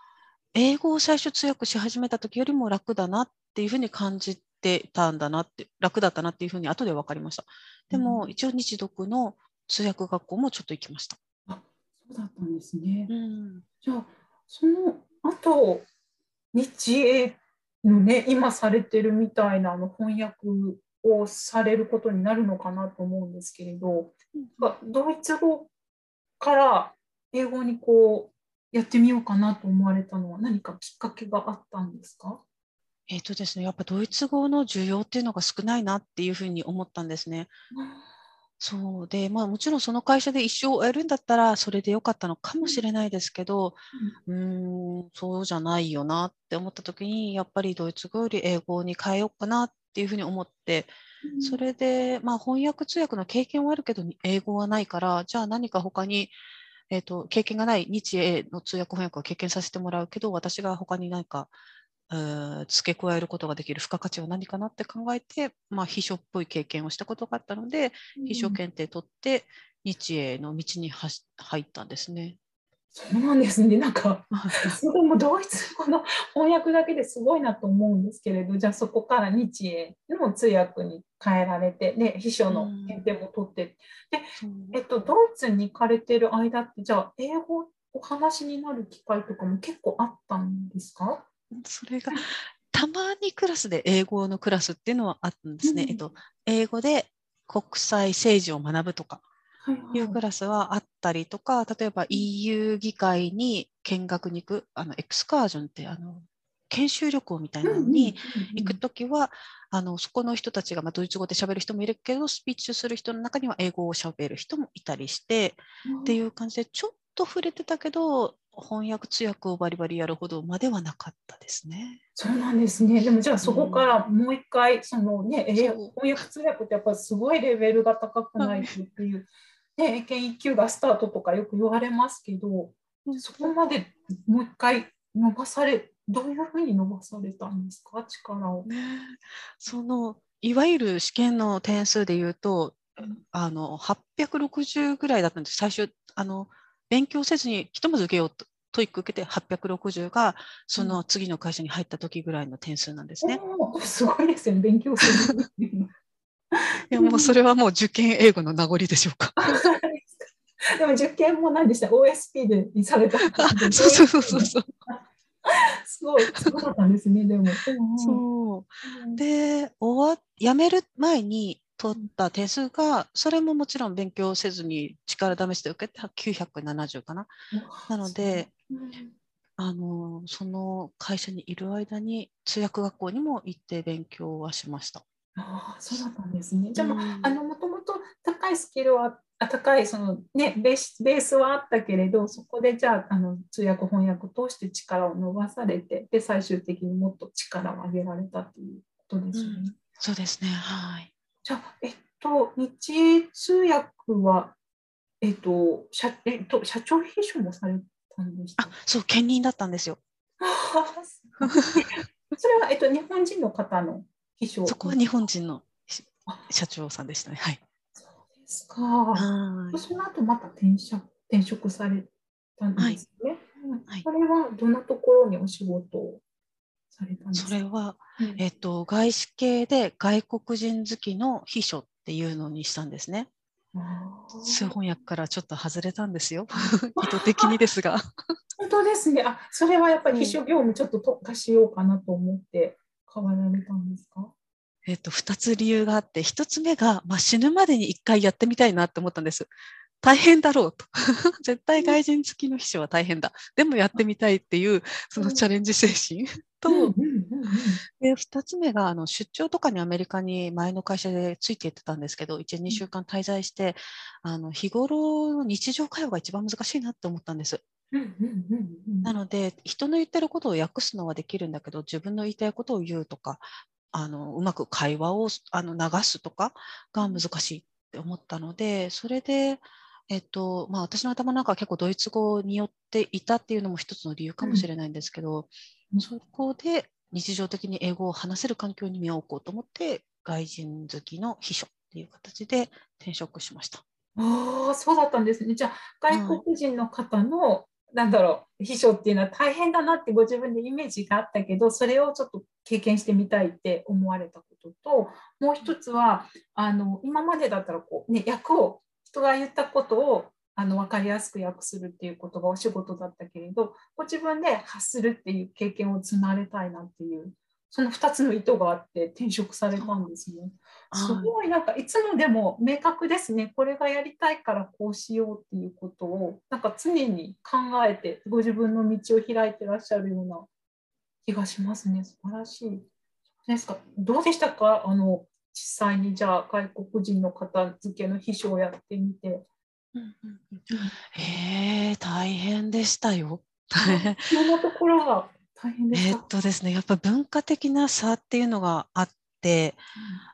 Speaker 3: 英語を最初通訳し始めた時よりも楽だなっていうふうに感じてたんだなって楽だったなっていうふうに後で分かりました。でも、うん、一応日読の通訳学校もちょっと行きました。
Speaker 1: あそうだったんですね、
Speaker 3: うん、
Speaker 1: じゃあその後日英のね今されてるみたいなの翻訳をされることになるのかなと思うんですけれど、うん、ドイツ語から英語にこうやってみようかなと思われたのは何かきっかけがあったんですか？
Speaker 3: えーとですね、やっぱドイツ語の需要っていうのが少ないなっていうふうに思ったんですね。そうで、まあ、もちろんその会社で一生をやるんだったらそれでよかったのかもしれないですけど、うん、ん、そうじゃないよなって思った時にやっぱりドイツ語より英語に変えようかなっていうふうに思って、それで、まあ、翻訳通訳の経験はあるけど英語はないからじゃあ何か他に、えーと、経験がない日英の通訳翻訳を経験させてもらうけど私が他に何か付け加えることができる付加価値は何かなって考えて、まあ、秘書っぽい経験をしたことがあったので、秘書検定取って日英の道に入ったんですね。
Speaker 1: そうなんですね。なんか、それもドイツ語の翻訳だけですごいなと思うんですけれど、じゃあそこから日英の通訳に変えられて、で、秘書の検定も取って、うん、で、えっと、ドイツに行かれてる間って、じゃあ英語お話になる機会とかも結構あったんですか？
Speaker 3: それが、たまにクラスで英語のクラスっていうのはあったんですね。うん、えっと、英語で国際政治を学ぶとか。いうクラスはあったりとか、例えば EU 議会に見学に行く、あのエクスカージョンってあの研修旅行みたいなのに行くときは、あのそこの人たちが、まあ、ドイツ語で喋る人もいるけど、スピーチする人の中には英語を喋る人もいたりして、っていう感じで、ちょっと触れてたけど、翻訳通訳をバリバリやるほどまではなかったですね。
Speaker 1: そうなんですね。でもじゃあそこからもう一回、うん、そのね、翻訳通訳ってやっぱりすごいレベルが高くないとっていうね、英検1級がスタートとかよく言われますけど、そこまでもう一回伸ばされ、どういうふうに伸ばされたんですか、力を。
Speaker 3: そのいわゆる試験の点数でいうと、あの860ぐらいだったんです、最初、あの勉強せずにひとまず受けようと。 TOEIC 受けて860がその次の会社に入った時ぐらいの点数なんですね。
Speaker 1: うん、すごいですよね、勉強せずに。
Speaker 3: いやもうそれはもう受験英語の名残でしょうか。<laughs>
Speaker 1: でも受験も何でした ?OSP でされた。<laughs>
Speaker 3: そうそうそうそう。
Speaker 1: すごい、すごかったんですね、でも。
Speaker 3: そう。で、終わ、辞める前に取った点数が、それももちろん勉強せずに力試して受けて970かな。なので、あの、その会社にいる間に通訳学校にも行って勉強はしました。
Speaker 1: ああ、そうだったんですね。じゃあ、まあ、あの、もともと高いスキルは、あ高い、そのねベース、ベースはあったけれど、そこでじゃあ、あの、通訳翻訳を通して力を伸ばされて、で、最終的にもっと力を上げられたということですね。うん、
Speaker 3: そうですね。はい。
Speaker 1: じゃあ、えっと、日英通訳は、えっと、社えっと、社長秘書もされたんですか？
Speaker 3: あ、そう、兼任だったんですよ。
Speaker 1: それは、えっと、日本人の方の秘書？
Speaker 3: そこは日本人の社長さんでしたね。はい。
Speaker 1: そうですか。その後また転職転職されたんですね。はい。それはどんなところにお仕事を？されたんですか？
Speaker 3: それは、うん、えっと、外資系で外国人好きの秘書っていうのにしたんですね。通翻訳からちょっと外れたんですよ。<laughs> 意図的にですが。
Speaker 1: 本当ですね。あ、それはやっぱり秘書業務ちょっと特化しようかなと思って変わられたんですか？
Speaker 3: えっと、2つ理由があって、1つ目が、まあ、死ぬまでに1回やってみたいなって思ったんです。大変だろうと。<laughs> 絶対外人付きの秘書は大変だ。でもやってみたいっていう、そのチャレンジ精神と、で2つ目があの出張とかにアメリカに前の会社でついていってたんですけど、1、2週間滞在して、あの日頃の日常会話が一番難しいなって思ったんです。なので、人の言ってることを訳すのはできるんだけど、自分の言いたいことを言うとか、あのうまく会話をあの流すとかが難しいって思ったので、それで、えっとまあ、私の頭の中は結構ドイツ語によっていたっていうのも一つの理由かもしれないんですけど、うん、そこで日常的に英語を話せる環境に身を置こうと思って、外人好きの秘書っていう形で転職しました。
Speaker 1: ああ、そうだったんですね。じゃあ、外国人の方のなんだろう秘書っていうのは大変だなってご自分でイメージがあったけどそれをちょっと経験してみたいって思われたことともう一つはあの今までだったらこう、ね、役を人が言ったことをあの分かりやすく訳するっていうことがお仕事だったけれどご自分で発するっていう経験を積まれたいなっていうその2つの意図があって転職されたんですね。すごいなんかいつもでも明確ですね。これがやりたいからこうしようっていうことをなんか常に考えてご自分の道を開いてらっしゃるような気がしますね。素晴らしい。ですか？どうでしたか？あの実際にじゃあ外国人の方付けの秘書をやってみて。
Speaker 3: へえ大変でしたよ。
Speaker 1: そんなところが大変で
Speaker 3: すえっとですね、やっぱ文化的な差っていうのがあって、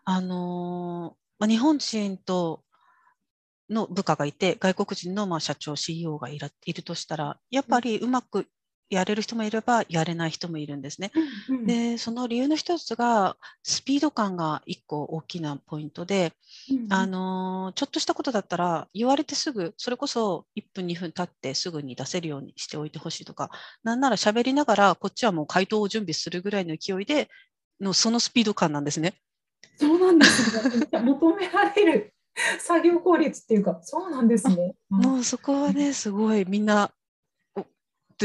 Speaker 3: うん、あのまあ、日本人との部下がいて、外国人のまあ社長、CEO がいるとしたら、やっぱりうまくやれる人もいればやれない人もいるんですね。
Speaker 1: うんうん
Speaker 3: でその理由の一つがスピード感が一個大きなポイントで、
Speaker 1: うん
Speaker 3: あのーちょっとしたことだったら言われてすぐそれこそ1分2分経ってすぐに出せるようにしておいてほしいとかなんなら喋りながらこっちはもう回答を準備するぐらいの勢いでのそのスピード感なんですね。
Speaker 1: そうなんですね。求められる作業効率っていうか、そうなんですね。<laughs>
Speaker 3: もうそこはねすごいみんなお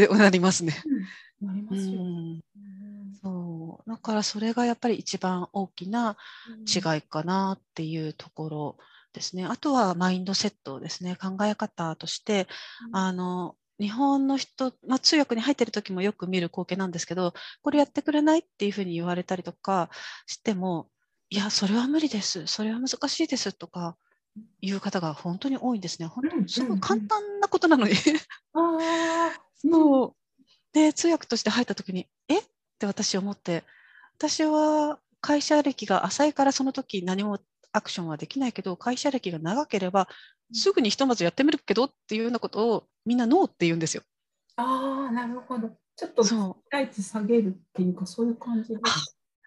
Speaker 3: ってなりますね。
Speaker 1: うんなりま
Speaker 3: う
Speaker 1: すよ。
Speaker 3: んそうだからそれがやっぱり一番大きな違いかなっていうところですね。あとはマインドセットですね。考え方として、
Speaker 1: うん
Speaker 3: あの、日本の人、まあ、通訳に入ってる時もよく見る光景なんですけど、これやってくれないっていうふうに言われたりとかしても、いや、それは無理です。それは難しいですとかいう方が本当に多いんですね。本当
Speaker 1: うん
Speaker 3: にすごい簡単なことなのに。
Speaker 1: ああ、
Speaker 3: そう。で、通訳として入った時に、え？って私思って、私は会社歴が浅いからその時何もアクションはできないけど、会社歴が長ければ、すぐにひとまずやってみるけどっていうようなことをみんなノーって言うんですよ。
Speaker 1: ああ、なるほど。ちょっと期。待値下げるっていうか、そういう感じです。
Speaker 3: あ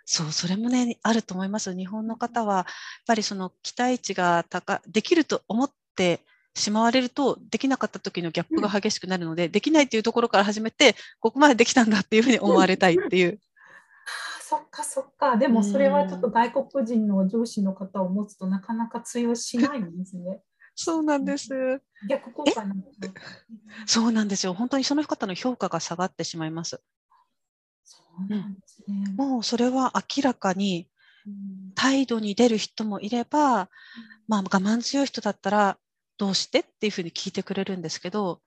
Speaker 3: そう、それもね、あると思います。日本の方は、やっぱりその期待値が高、できると思ってしまわれると、できなかった時のギャップが激しくなるので、できないっていうところから始めて、ここまでできたんだっていうふうに思われたいっていう。<laughs>
Speaker 1: あそっかそっか。でもそれはちょっと外国人の上司の方を持つとなかなか通用しないんですね。<laughs>
Speaker 3: そうなんです。
Speaker 1: 逆効果なんですね
Speaker 3: そうなんですよ。本当にその方の評価が下がってしまいます。
Speaker 1: そうなんですね。
Speaker 3: もうそれは明らかに
Speaker 1: うん
Speaker 3: 態度に出る人もいれば、まあ、我慢強い人だったらどうしてっていうふうに聞いてくれるんですけど、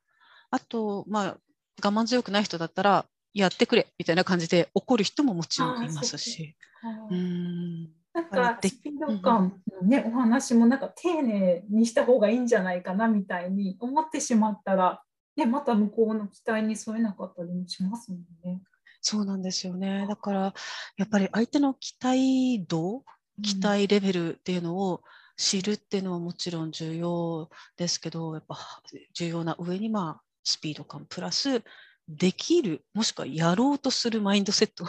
Speaker 3: あと、まあ、我慢強くない人だったらやってくれみたいな感じで怒る人ももちろんいますし。
Speaker 1: なんかスピード感のね、お話もなんか丁寧にした方がいいんじゃないかなみたいに思ってしまったら、ね、また向こうの期待に添えなかったりもしますもんね。
Speaker 3: そうなんですよね。だから、やっぱり相手の期待度、期待レベルっていうのを知るっていうのはもちろん重要ですけど、やっぱ重要な上に、まあ、スピード感プラス、できる、もしくはやろうとするマインドセット。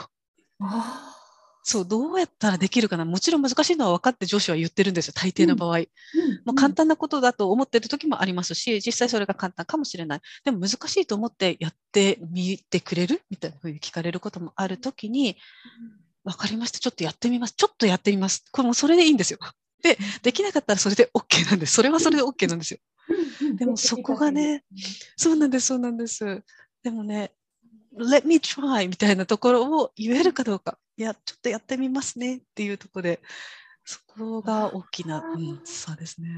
Speaker 1: あ
Speaker 3: そう、どうやったらできるかな。もちろん難しいのは分かって上司は言ってるんですよ、大抵の場合。
Speaker 1: ー
Speaker 3: もう簡単なことだと思ってる時もありますし、実際それが簡単かもしれない。でも難しいと思ってやってみてくれるみたいなふうに聞かれることもある時に、わかりました。ちょっとやってみます。ちょっとやってみます。これもうそれでいいんですよ。で、できなかったらそれで OK なんです。それはそれで OK なんですよ。
Speaker 1: うん
Speaker 3: でもそこがね、そうなんです、そうなんです。でもね、let me try みたいなところを言えるかどうか。いや、ちょっとやってみますねっていうところで、そこが大きな、うん、そうですね。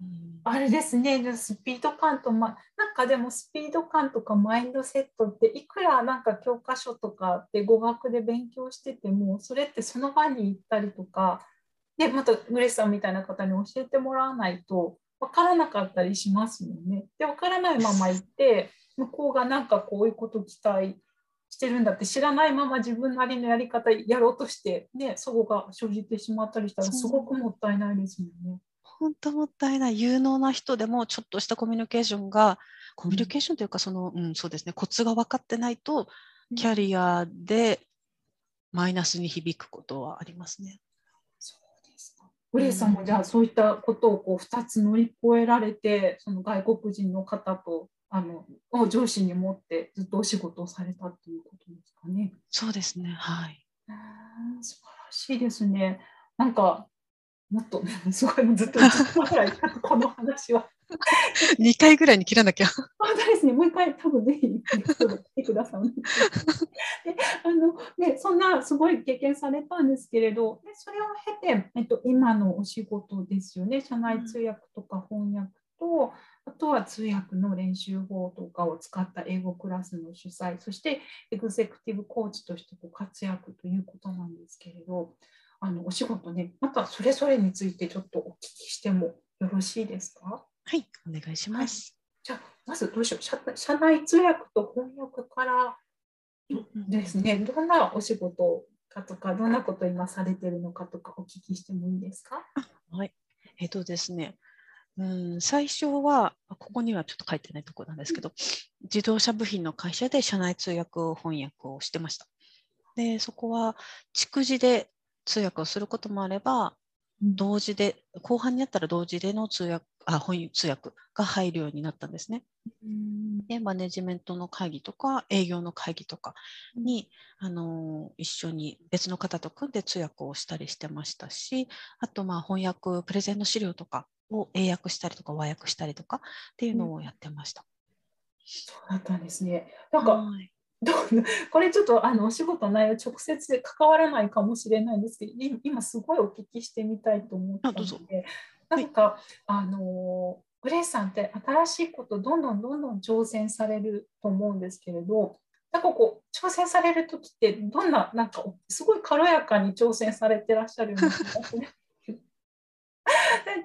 Speaker 3: うん
Speaker 1: あれですね、スピード感と、ま、なんかでもスピード感とかマインドセットっていくらなんか教科書とかで語学で勉強しててもそれってその場に行ったりとか、ね、またグレさんみたいな方に教えてもらわないと分からなかったりしますもんね。で分からないまま行って向こうがなんかこういうこと期待してるんだって知らないまま自分なりのやり方やろうとして、ね、そこが生じてしまったりしたらすごくもったいないですもんね。
Speaker 3: 本当もったいない有能な人でもちょっとしたコミュニケーションがコミュニケーションというかその、うん、そうですねコツが分かってないと
Speaker 1: うん
Speaker 3: キャリアでマイナスに響くことはありますね。
Speaker 1: グレーさんもじゃあそういったことをこう2つ乗り越えられて、その外国人の方とあのを上司に持ってずっとお仕事をされたということですかね。
Speaker 3: そうですね。はい。
Speaker 1: 素晴らしいですね。なんかもっと <laughs> すごいずっと10分ぐらいこの話は。<laughs>
Speaker 3: 2回ぐらいに切らなきゃ。
Speaker 1: 本当ですね。もう一回多分ぜひ来てください。であのね、そんなすごい経験されたんですけれど、でそれを経て、えっと、今のお仕事ですよね。社内通訳とか翻訳と、あとは通訳の練習法とかを使った英語クラスの主催、そしてエグゼクティブコーチとしてご活躍ということなんですけれど、あのお仕事ね、またそれぞれについてちょっとお聞きしてもよろしいですか？
Speaker 3: はい。お願いします。
Speaker 1: じゃあ、まずどうしよう社、社内通訳と翻訳からですね、どんなお仕事かとか、どんなこと今されてるのかとかお聞きしてもいいですか？
Speaker 3: はい。えっとですね、うん、最初は、あここにはちょっと書いてないところなんですけど、自動車部品の会社で社内通訳翻訳をしてました。で、そこは逐次で通訳をすることもあれば、
Speaker 1: うん
Speaker 3: 同時で、後半になったら同時での通訳、あ、翻訳通訳が入るようになったんですね。
Speaker 1: うん
Speaker 3: で、マネジメントの会議とか、営業の会議とかに、あの一緒に別の方と組んで通訳をしたりしてましたし、あと、まあ、翻訳、プレゼンの資料とかを英訳したりとか、和訳したりとかっていうのをやってました。
Speaker 1: そうだったんですね。なんか、
Speaker 3: はい
Speaker 1: どう <laughs> これちょっとあのお仕事の内容直接関わらないかもしれないんですけどい今すごいお聞きしてみたいと思ったのでなんか、あのグレイさんって新しいことどんどんどんどん挑戦されると思うんですけれどなんかこう挑戦される時ってどんななんかすごい軽やかに挑戦されてらっしゃるような気がす <laughs>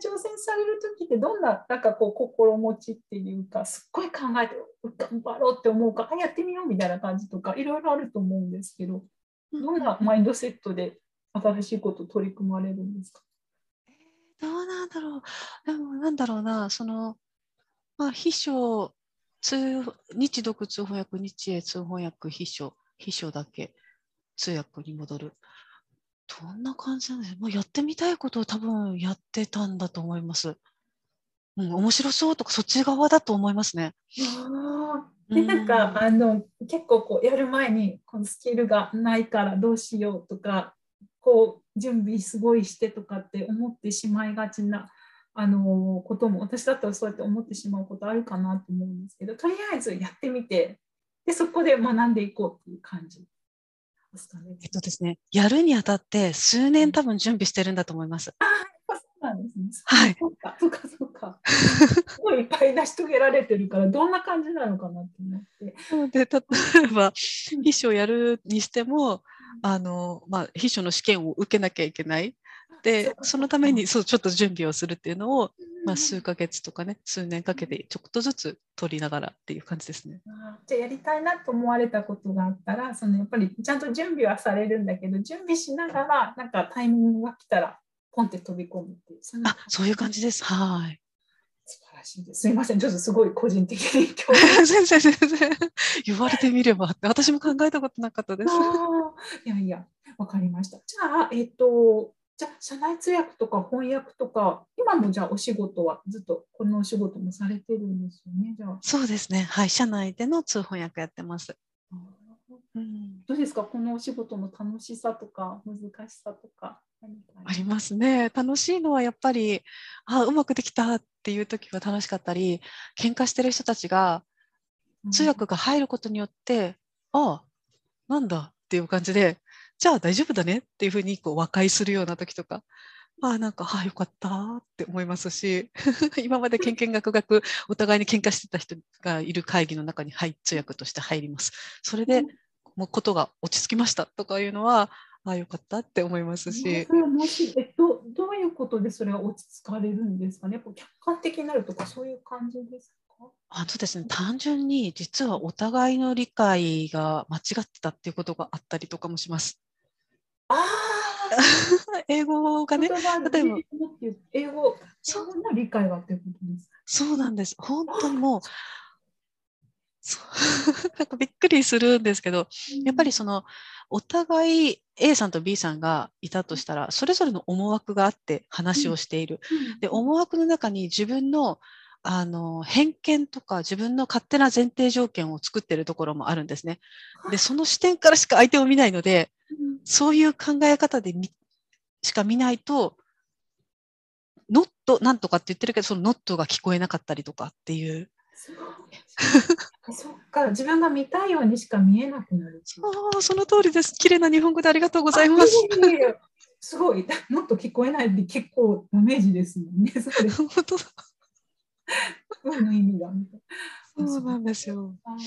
Speaker 1: 挑戦される時ってどんななんかこう心持ちっていうかすっごい考えて頑張ろうって思うかあやってみようみたいな感じとかいろいろあると思うんですけどどんなマインドセットで新しいこと取り組まれるんですか？
Speaker 3: なんだろう。でも、なんだろうな、その、まあ、秘書、通日読通翻訳、日英通翻訳、秘書、秘書だけ通訳に戻る。どんな感じなんですか、まあ、やってみたいことを多分やってたんだと思います。うん、面白そうとか、そっち側だと思いますね。
Speaker 1: でなんかあの結構こうやる前にこのスキルがないからどうしようとかこう準備すごいしてとかって思ってしまいがちなあのことも私だったらそうやって思ってしまうことあるかなと思うんですけどとりあえずやってみてでそこで学んでいこうっていう感じですかね。
Speaker 3: えっとですね、やるにあたって数年多分準備してるんだと思います。
Speaker 1: そうなんですね。
Speaker 3: はい
Speaker 1: そうか、そうか、そうか。すごいいっぱい成し遂げられてるから、どんな感じなのかなって思って。
Speaker 3: そうで例えば秘書をやるにしてもあの、まあ、秘書の試験を受けなきゃいけないでそのためにそうちょっと準備をするっていうのを、まあ、数ヶ月とかね数年かけてちょっとずつ取りながらっていう感じですね。
Speaker 1: じゃあやりたいなと思われたことがあったらそのやっぱりちゃんと準備はされるんだけど準備しながらなんかタイミングが来たらポンって飛び込むっていう
Speaker 3: あそういう感じです。はい。
Speaker 1: 素晴らしいです。すいませんちょっとすごい個人的に興味 <laughs>
Speaker 3: 全然全然言われてみれば私も考えたことなかったです。
Speaker 1: いやいや、わかりました。じゃあ、えっ、と、じゃあ、社内通訳とか翻訳とか、今もじゃあお仕事はずっとこのお仕事もされてるんですよね。じゃあ、
Speaker 3: そうですね。はい。社内での通翻訳やってます。
Speaker 1: あー
Speaker 3: うん
Speaker 1: どうですか、このお仕事の楽しさとか難しさとか。
Speaker 3: あります？ね。楽しいのはやっぱり、あ、うまくできたっていう時は楽しかったり、喧嘩してる人たちが通訳が入ることによって、ああ、なんだ？っていう感じで、じゃあ大丈夫だね？っていうふうにこう和解するような時とか、ああ、なんか、ああ、よかったって思いますし、<laughs> 今までけんけんがくがくお互いに喧嘩してた人がいる会議の中に、はい、通訳として入ります。それでもうことが落ち着きましたとかいうのは、ああ、よかったって思いますし、
Speaker 1: それはもしえどどういうことでそれは落ち着かれるんですかね？やっぱ客観的になるとかそういう感じですか？
Speaker 3: あのですね、単純に実はお互いの理解が間違ってたっていうことがあったりとかもします。
Speaker 1: ああ、<laughs>
Speaker 3: 英語がね、例えば
Speaker 1: 英語、英
Speaker 3: そう
Speaker 1: 語の理解がっていうことですか？
Speaker 3: そうなんです。本当にもう、そう <laughs> なんかびっくりするんですけど、やっぱりそのお互い A さんと B さんがいたとしたら、それぞれの思惑があって話をしている。で、思惑の中に自分のあの偏見とか自分の勝手な前提条件を作っているところもあるんですね。で、その視点からしか相手を見ないので、そういう考え方でみしか見ないと、ノットなんとかって言ってるけど、そのノットが聞こえなかったりとかっていう。
Speaker 1: そう <laughs> そっか、自分が見たいようにしか見えなくなる。
Speaker 3: ああ、その通りです。綺麗な日本語でありがとうございます。
Speaker 1: すごい、もっと聞こえないで結構ダメージですもんね。そうです。
Speaker 3: 本当だ
Speaker 1: 声の意味が。
Speaker 3: そうなんですよ。
Speaker 1: あ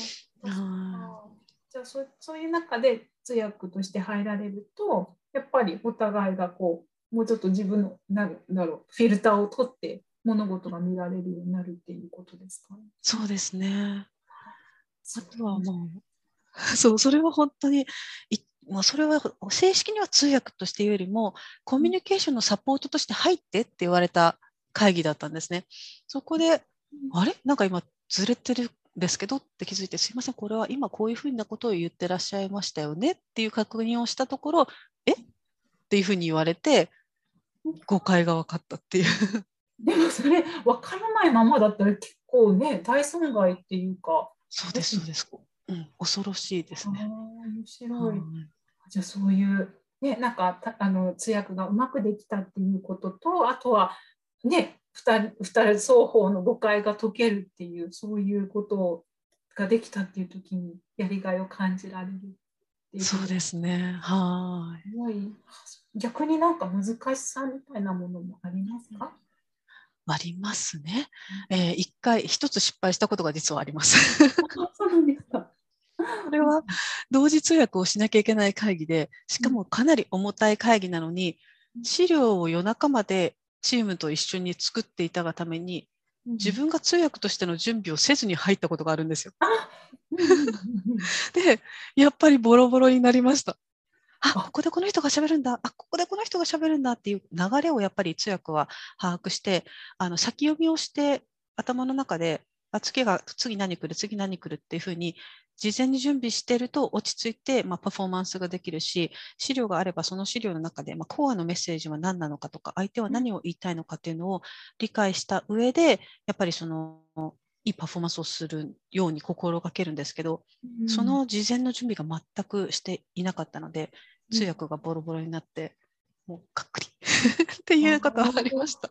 Speaker 1: じゃあそそういう中で通訳として入られるとやっぱりお互いがこうもうちょっと自分のなんだろうフィルターを取って物事が見られるようになるっていうことですか、
Speaker 3: そうですね。あとはもう、<laughs> そう、それは本当に、いまあ、それは正式には通訳としていうよりも、コミュニケーションのサポートとして入ってって言われた会議だったんですね。そこで、あれ？なんか今ずれてるんですけどって気づいて、すいません、これは今こういうふうなことを言ってらっしゃいましたよね？っていう確認をしたところ、え？っていうふうに言われて、誤解が分かったっていう。
Speaker 1: でもそれ分からないままだったら結構ね大損害っていうか。
Speaker 3: そうですそうです。うん、恐ろしいですね。
Speaker 1: 面白い。じゃあそういうねなんかあの通訳がうまくできたっていうこととあとはね2人 ,2 人双方の誤解が解けるっていうそういうことができたっていう時にやりがいを感じられる
Speaker 3: そうですね。はい。
Speaker 1: 逆になんか難しさみたいなものもありますか？
Speaker 3: ありますね。えー、一回一つ失敗したことが実はあります。
Speaker 1: そうなんですか。<laughs>
Speaker 3: これは同時通訳をしなきゃいけない会議で、しかもかなり重たい会議なのに、資料を夜中までチームと一緒に作っていたがために、自分が通訳としての準備をせずに入ったことがあるんですよ。<laughs> で、やっぱりボロボロになりました。あ、ここでこの人が喋るんだ。あ、ここでこの人が喋るんだっていう流れをやっぱり通訳は把握して、あの先読みをして頭の中で、あ次が次何来る、次何来るっていうふうに事前に準備していると落ち着いて、まあ、パフォーマンスができるし、資料があればその資料の中で、まあ、コアのメッセージは何なのかとか、相手は何を言いたいのかっていうのを理解した上で、やっぱりそのいいパフォーマンスをするように心がけるんですけど、うん、その事前の準備が全くしていなかったので、通訳がボロボロになって、もうかっくり <laughs> っていうことはありました。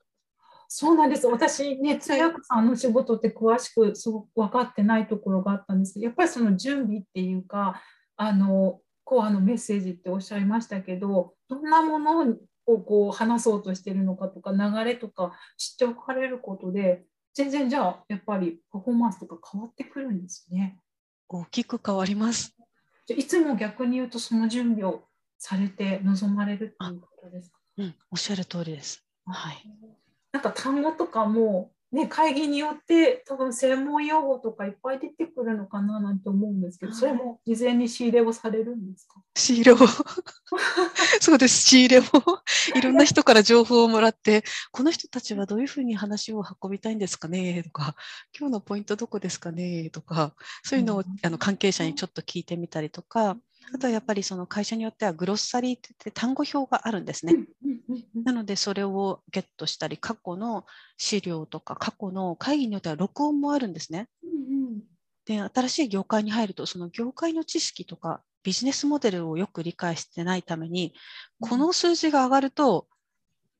Speaker 1: そうなんです。私ね、通訳さんの仕事って詳しくすごく分かってないところがあったんですけど、やっぱりその準備っていうか、あのコアのメッセージっておっしゃいましたけど、どんなものをこう話そうとしてるのかとか、流れとか知っておかれることで、全然じゃあやっぱりパフォーマンスとか変わってくるんですね。
Speaker 3: 大きく変わります。
Speaker 1: じゃいつも逆に言うとその準備をされて臨まれるっていうことですか？
Speaker 3: うん、おっしゃる通りです。はい。
Speaker 1: なんか単語とかもね、会議によって多分専門用語とかいっぱい出てくるのかななんて思うんですけど、それも事前に仕入れをされるんですか？
Speaker 3: 仕入れを？<laughs> そうです、仕入れを。<laughs> いろんな人から情報をもらって、この人たちはどういうふうに話を運びたいんですかね？とか、今日のポイントどこですかね？とか、そういうのをあの関係者にちょっと聞いてみたりとか、あとはやっぱりその会社によってはグロッサリーって言って単語表があるんですね。なのでそれをゲットしたり、過去の資料とか過去の会議によっては録音もあるんですね。で、新しい業界に入ると、その業界の知識とかビジネスモデルをよく理解してないために、この数字が上がると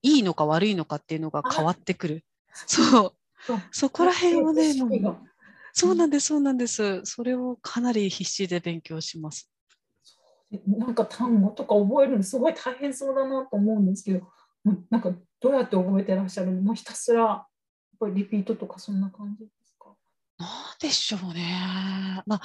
Speaker 3: いいのか悪いのかっていうのが変わってくる。そう。そこら辺をね、そうなんです、そうなんです。それをかなり必死で勉強します。
Speaker 1: なんか単語とか覚えるのすごい大変そうだなと思うんですけど、なんかどうやって覚えてらっしゃるの？もうひたすらやっぱりリピートとかそんな感じですか？
Speaker 3: なんでしょうね。まあ、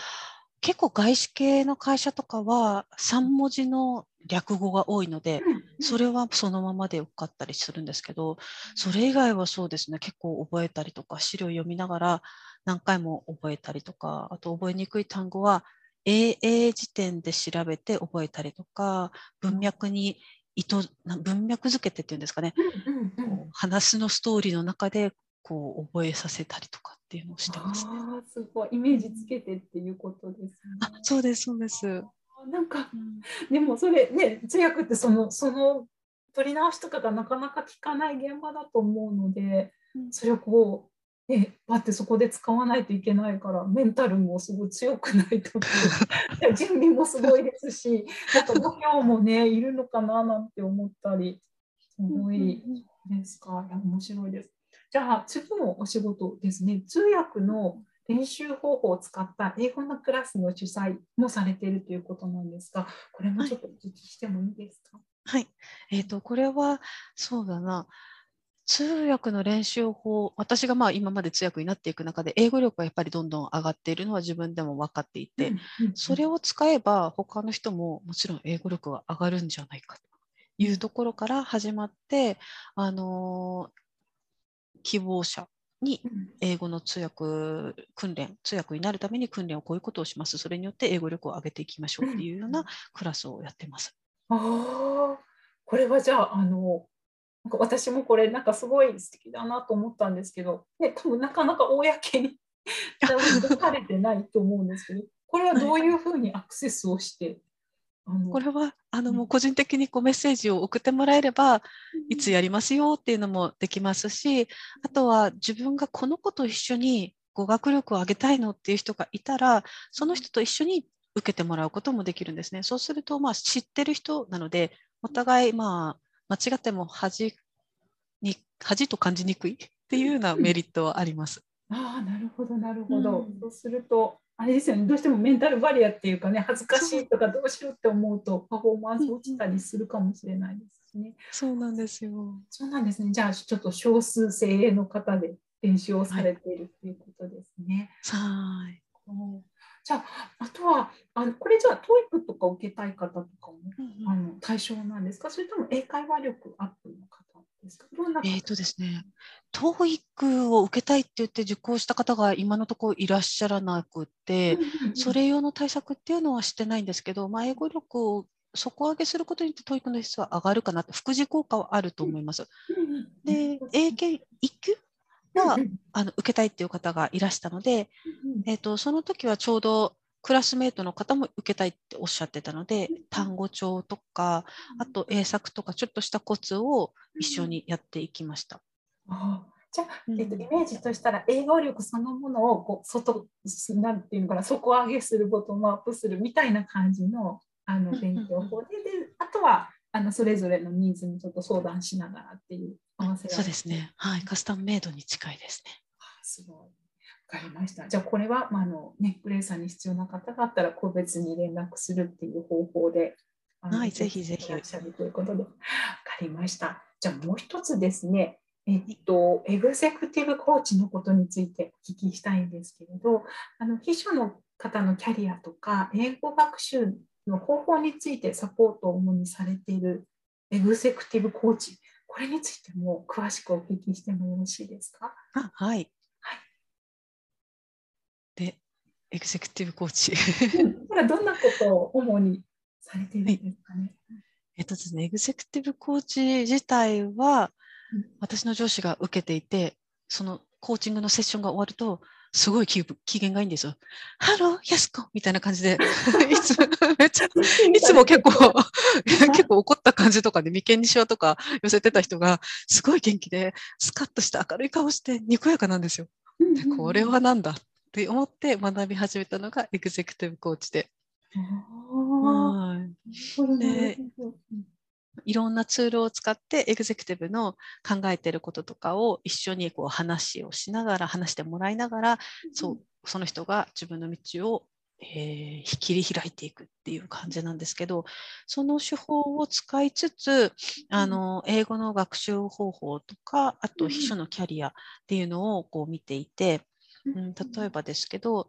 Speaker 3: 結構外資系の会社とかは3文字の略語が多いので、それはそのままでよかったりするんですけど、それ以外はそうですね、結構覚えたりとか、資料読みながら何回も覚えたりとか、あと覚えにくい単語は AA 辞典で調べて覚えたりとか、文脈に糸文脈付けてっていうんですかね、うんうんうん、話のストーリーの中でこう覚えさせたりとかっていうのをしてますね。
Speaker 1: あすごいイメージつけてっていうことですね。
Speaker 3: あそうですそうです。
Speaker 1: なんか、うん、でもそれね通訳ってそのその取り直しとかがなかなか聞かない現場だと思うので、うん、それをこうね、だってそこで使わないといけないからメンタルもすごい強くないと <laughs> 準備もすごいですしなんか度胸もねいるのかななんて思ったりすごいですか。いや面白いです。じゃあ次のお仕事ですね。通訳の練習方法を使った英語のクラスの主催もされているということなんですがこれもちょっとお聞きしてもいいですか？
Speaker 3: はい、えーとこれはそうだな通訳の練習法、私がまあ今まで通訳になっていく中で、英語力がやっぱりどんどん上がっているのは自分でも分かっていて、それを使えば他の人ももちろん英語力が上がるんじゃないかというところから始まって、あのー、希望者に英語の通訳訓練、通訳になるために訓練をこういうことをします。それによって英語力を上げていきましょうっていうようなクラスをやってます。
Speaker 1: ああ、これはじゃあ、あのか私もこれなんかすごい素敵だなと思ったんですけど、ね、多分なかなか公に <laughs> 出されてないと思うんですけどこれはどういうふうにアクセスをして <laughs>
Speaker 3: これはあのもう個人的にこうメッセージを送ってもらえれば、いつやりますよっていうのもできますしあとは自分がこの子と一緒に語学力を上げたいのっていう人がいたらその人と一緒に受けてもらうこともできるんですね。そうすると、まあ、知ってる人なのでお互い、まあ、間違っても恥に恥と感じにくいっていうようなメリットはあります。
Speaker 1: ああなるほどなるほど、うん、そうするとあれですよねどうしてもメンタルバリアっていうかね恥ずかしいとかどうしようって思うとパフォーマンス落ちたりするかもしれないですしね。
Speaker 3: そうなんですよ。
Speaker 1: そうなんですね。じゃあちょっと少数精鋭の方で練習をされているっていうことですね。
Speaker 3: はい。
Speaker 1: じゃああとはあのこれじゃあ TOEIC とか受けたい方とかも、あの対象なんですか？それとも英会話力アップの方ですか？
Speaker 3: えっ、ー、とですね、TOEIC を受けたいって言って受講した方が今のところいらっしゃらなくて、それ用の対策っていうのはしてないんですけど、まあ、英語力を底上げすることによって TOEIC の質は上がるかなと、副次効果はあると思います。で、英検1級？はあの受けたいっていう方がいらしたので、えーとその時はちょうどクラスメートの方も受けたいっておっしゃってたので、単語帳とか、あと英作とか、ちょっとしたコツを一緒にやっていきました。
Speaker 1: あじゃあ、えっと、イメージとしたら、英語力そのものをこう外、なんていうのかな、底上げする、ボトムアップするみたいな感じのあの勉強法で、であとはあのそれぞれのニーズにちょっと相談しながらっていう
Speaker 3: そうですね。はい、カスタムメイドに近いですね。
Speaker 1: あすごい。かりました。じゃあこれは、まあ、あのね、グレイさんに必要な方があったら個別に連絡するっていう方法で、
Speaker 3: はい、ぜひぜひ。いらっ
Speaker 1: しゃるということで、わかりました。じゃあもう一つですね、えっと、エグゼクティブコーチのことについてお聞きしたいんですけれど、あの秘書の方のキャリアとか、英語学習の方法についてサポートを主にされているエグゼクティブコーチ、これについても詳しくお聞きしてもよろしいですか？
Speaker 3: あはい。で、エグゼクティブコーチ。
Speaker 1: これはどんなことを主にされているんですかね？はい、
Speaker 3: えっとですね、エグゼクティブコーチ自体は、私の上司が受けていて、そのコーチングのセッションが終わると、すごい機嫌がいいんですよ。 Hello、ヤスコみたいな感じで、<laughs> いつめっちゃ、いつも結構、<laughs> 結構怒った感じとかで、眉間にしわとか寄せてた人が、すごい元気で、スカッとした明るい顔して、にこやかなんですよ。でこれはなんだって思って学び始めたのがエグゼクティブコーチで。はい、でいろんなツールを使ってエグゼクティブの考えてることとかを一緒にこう話をしながら話してもらいながら、そうその人が自分の道を、えー、切り開いていくっていう感じなんですけどその手法を使いつつあの英語の学習方法とかあと秘書のキャリアっていうのをこう見ていて。うん、例えばですけど、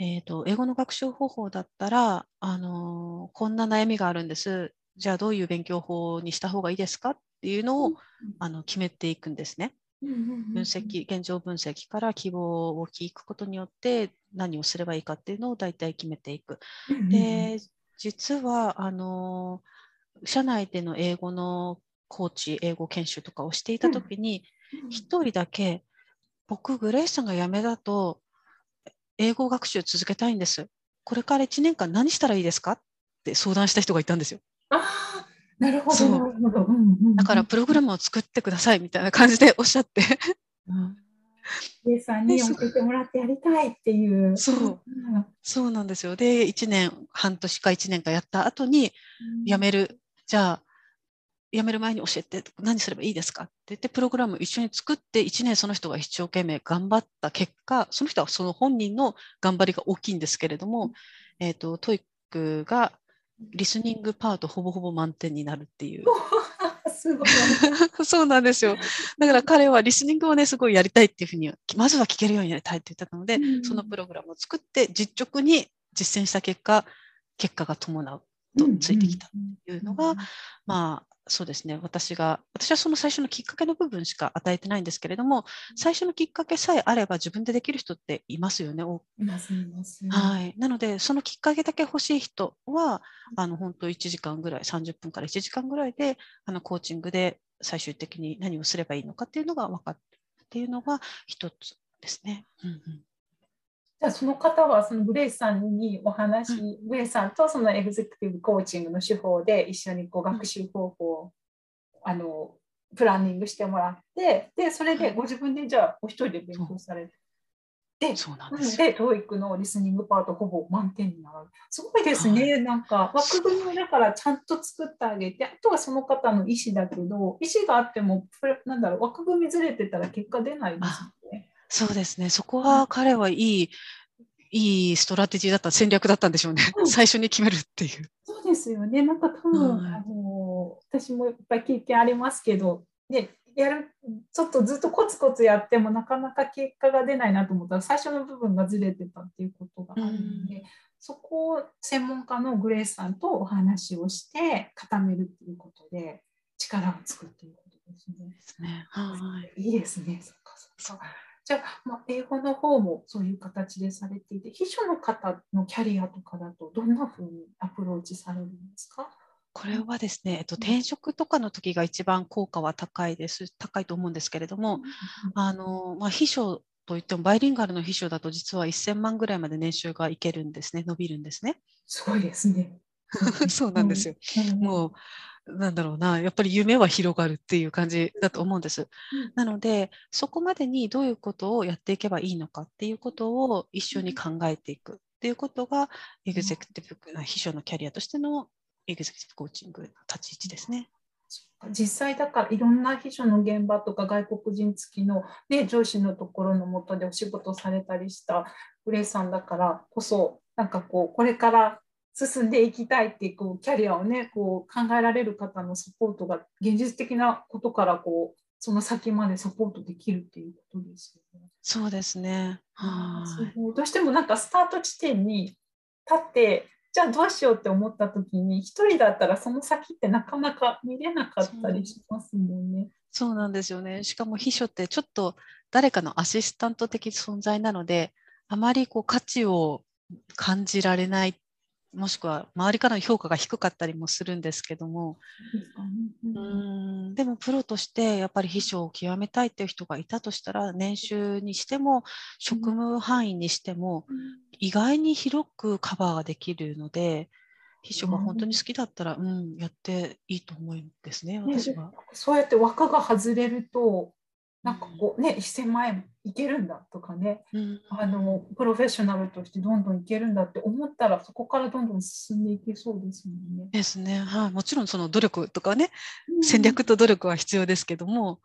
Speaker 3: えーと、英語の学習方法だったら、あのー、こんな悩みがあるんです。じゃあどういう勉強法にした方がいいですかっていうのを、うん、あの決めていくんですね。分析、現状分析から希望を聞くことによって何をすればいいかっていうのを大体決めていく。で、実は、あのー、社内での英語のコーチ、英語研修とかをしていたときに、一人だけ僕、グレイさんが辞めだと、英語学習続けたいんです。これから1年間何したらいいですかって相談した人がいたんですよ。
Speaker 1: ああ、なるほど。なるほど、
Speaker 3: だから、プログラムを作ってくださいみたいな感じでおっしゃって。
Speaker 1: さんに教えてもらってやりたいっていう。
Speaker 3: そう。そうなんですよ。で、1年、半年か1年かやった後に、辞める。じゃあ、辞める前に教えて何すればいいですかって言ってプログラム一緒に作って1年その人が一生懸命頑張った結果その人はその本人の頑張りが大きいんですけれども、えーと、 TOEIC がリスニングパートほぼほぼ満点になるっていう。<laughs>
Speaker 1: すごい <laughs>
Speaker 3: そうなんですよ。だから彼はリスニングをね、すごいやりたいっていうふうに、まずは聞けるようになりたいって言ってたので、うん、そのプログラムを作って実直に実践した結果、結果が伴うとついてきたっていうのが、うんうん、まあ、そうですね。私が私はその最初のきっかけの部分しか与えてないんですけれども最初のきっかけさえあれば自分でできる人っていますよね。
Speaker 1: いますいます、
Speaker 3: はい、なのでそのきっかけだけ欲しい人はあの本当1時間ぐらい30分から1時間ぐらいであのコーチングで最終的に何をすればいいのかっていうのが分かるっていうのが一つですね。うんうん
Speaker 1: じゃあその方はそのグレイスさんにお話、うん、グレイスさんとそのエグゼクティブコーチングの手法で一緒にこう学習方法を、あのプランニングしてもらってでそれでご自分でじゃあお一人で勉強されて。で、そうなんですで、TOEIC のリスニングパートほぼ満点になる。すごいですね。はい、なんか枠組みをだからちゃんと作ってあげて、あとはその方の意思だけど、意思があっても、なんだろう、枠組みずれてたら結果出ないです。
Speaker 3: そうですね。そこは彼はいい、いいストラテジーだった、戦略だったんでしょうね。うん、最初に決めるっていう。
Speaker 1: そうですよね。なんか多分、あの私もいっぱい経験ありますけど、ね、やるちょっとずっとコツコツやってもなかなか結果が出ないなと思ったら最初の部分がずれてたっていうことがあるので、うん、そこを専門家のグレースさんとお話をして固めるっていうことで力を作っていくことですね。ですねはい、いいですね。そっかそっかじゃあ、まあ、英語の方もそういう形でされていて秘書の方のキャリアとかだとどんなふうにアプローチされるんですか？
Speaker 3: これはですね、えっと、転職とかの時が一番効果は高いです、高いと思うんですけれども、あのまあ、秘書といってもバイリンガルの秘書だと実は1000万ぐらいまで年収がいけるんですね、伸びるんですね。
Speaker 1: すごいですね。<laughs>
Speaker 3: そうなんですよ。もうなんだろうな、やっぱり夢は広がるっていう感じだと思うんです。なので、そこまでにどういうことをやっていけばいいのかっていうことを一緒に考えていくっていうことが、エグゼクティブ秘書のキャリアとしてのエグゼクティブコーチングの立ち位置ですね。
Speaker 1: 実際だからいろんな秘書の現場とか外国人付きの、ね、上司のところのもとでお仕事されたりしたグレイさんだからこそなんかこうこれから進んでいきたいっていうこうキャリアをねこう考えられる方のサポートが現実的なことからこうその先までサポートできるっていうことですよね。
Speaker 3: そうですね。
Speaker 1: はどうしてもなんかスタート地点に立ってじゃあどうしようって思った時に一人だったらその先ってなかなか見れなかったりしますもんね。
Speaker 3: そうなんですよね。しかも秘書ってちょっと誰かのアシスタント的存在なのであまりこう価値を感じられないもしくは周りからの評価が低かったりもするんですけども、うん。でもプロとしてやっぱり秘書を極めたいっていう人がいたとしたら年収にしても職務範囲にしても意外に広くカバーができるので秘書が本当に好きだったら、うん、やっていいと思うんですね私は、
Speaker 1: そうやって枠が外れるとなんかこうね、1000万円いけるんだとかね、うん、あのプロフェッショナルとしてどんどんいけるんだって思ったらそこからどんどん進んでいけそうですもんね。
Speaker 3: ですね。はい、もちろんその努力とかね、うん、戦略と努力は必要ですけども、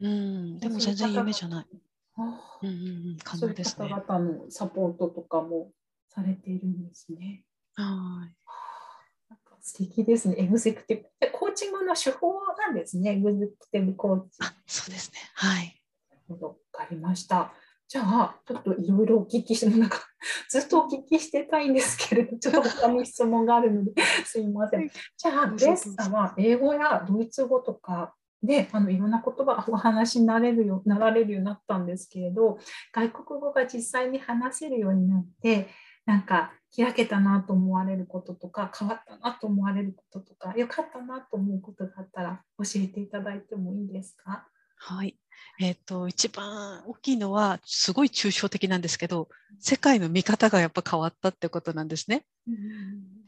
Speaker 3: うん、うん、でも全然夢じゃない。
Speaker 1: うんうんうん、可能ですね。そういう方々のサポートとかもされているんですね。
Speaker 3: はい。
Speaker 1: 素敵ですね。エグゼクティブ。コーチングの手法なんですね。エグゼクティブコーチ。
Speaker 3: あ、そうですね。はい。
Speaker 1: わかりました。じゃあ、ちょっといろいろお聞きして、なんか <laughs> ずっとお聞きしてたいんですけれど、<laughs> ちょっと他に質問があるので、<laughs> すいません。じゃあ、ベースさんは英語やドイツ語とかであのいろんな言葉お話になれるよなられるようになったんですけれど、外国語が実際に話せるようになって、なんか開けたなと思われることとか変わったなと思われることとか良かったなと思うことがあったら教えていただいてもいいですか？
Speaker 3: はい、えーと、一番大きいのはすごい抽象的なんですけど世界の見方がやっぱ変わったってことなんですね。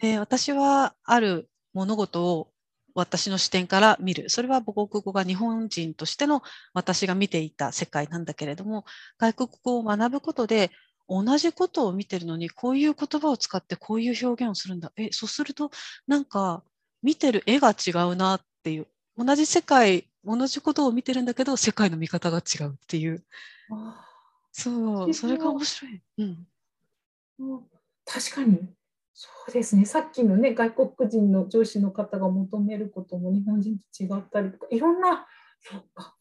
Speaker 3: で私はある物事を私の視点から見る。それは母国語が日本人としての私が見ていた世界なんだけれども外国語を学ぶことで同じことを見てるのにこういう言葉を使ってこういう表現をするんだ。えそうするとなんか見てる絵が違うなっていう。同じ世界同じことを見てるんだけど世界の見方が違うっていう。そうそれが面白い、うん、
Speaker 1: 確かに。そうですね。さっきのね外国人の上司の方が求めることも日本人と違ったりとかいろんなそうか。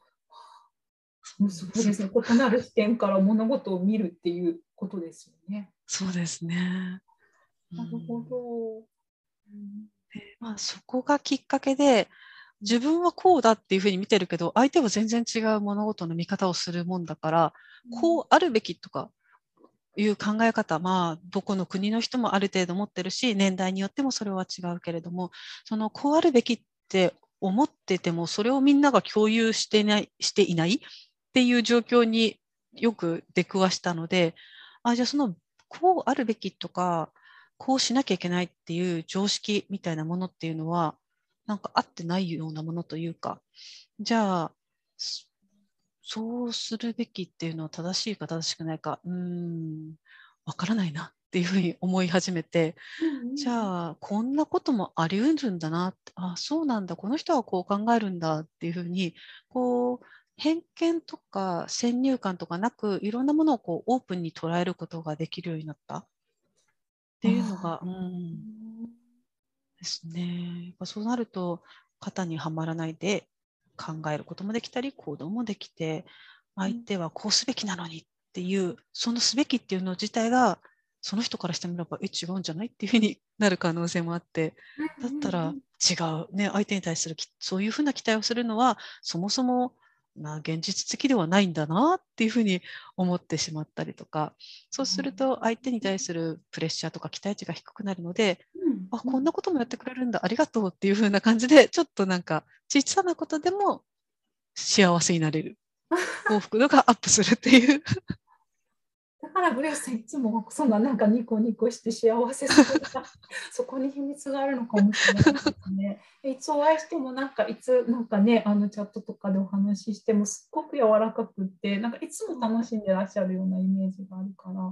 Speaker 1: そうですね。異なる視点から物事を見るっていうことですよね。
Speaker 3: そうですね。
Speaker 1: なるほど。
Speaker 3: でまあ、そこがきっかけで自分はこうだっていうふうに見てるけど相手は全然違う物事の見方をするもんだから、うん、こうあるべきとかいう考え方まあどこの国の人もある程度持ってるし年代によってもそれは違うけれどもそのこうあるべきって思っててもそれをみんなが共有してないしていないっていう状況によく出くわしたのであじゃあそのこうあるべきとかこうしなきゃいけないっていう常識みたいなものっていうのはなんか合ってないようなものというかじゃあそうするべきっていうのは正しいか正しくないかうーんわからないなっていうふうに思い始めて、じゃあこんなこともあり得るんだなあそうなんだこの人はこう考えるんだっていうふうにこう偏見とか先入観とかなくいろんなものをこうオープンに捉えることができるようになった？っていうのが、うん、ですね。やっぱそうなると型にはまらないで考えることもできたり行動もできて相手はこうすべきなのにっていうそのすべきっていうの自体がその人からしてみればえ違うんじゃないっていうふうに <laughs> なる可能性もあってだったら違う、ね、相手に対するそういうふうな期待をするのはそもそもな現実的ではないんだなっていうふうに思ってしまったりとかそうすると相手に対するプレッシャーとか期待値が低くなるので、あこんなこともやってくれるんだありがとうっていうふうな感じで <laughs> ちょっとなんか小さなことでも幸せになれる。<laughs> 幸福度がアップするっていう
Speaker 1: だからグレースさんいつもそんななんかニコニコして幸せそうな <laughs> そこに秘密があるのかもしれないですね。いつお会いしてもなんかいつなんかねあのチャットとかでお話ししてもすっごく柔らかくってなんかいつも楽しんでらっしゃるようなイメージがあるから。な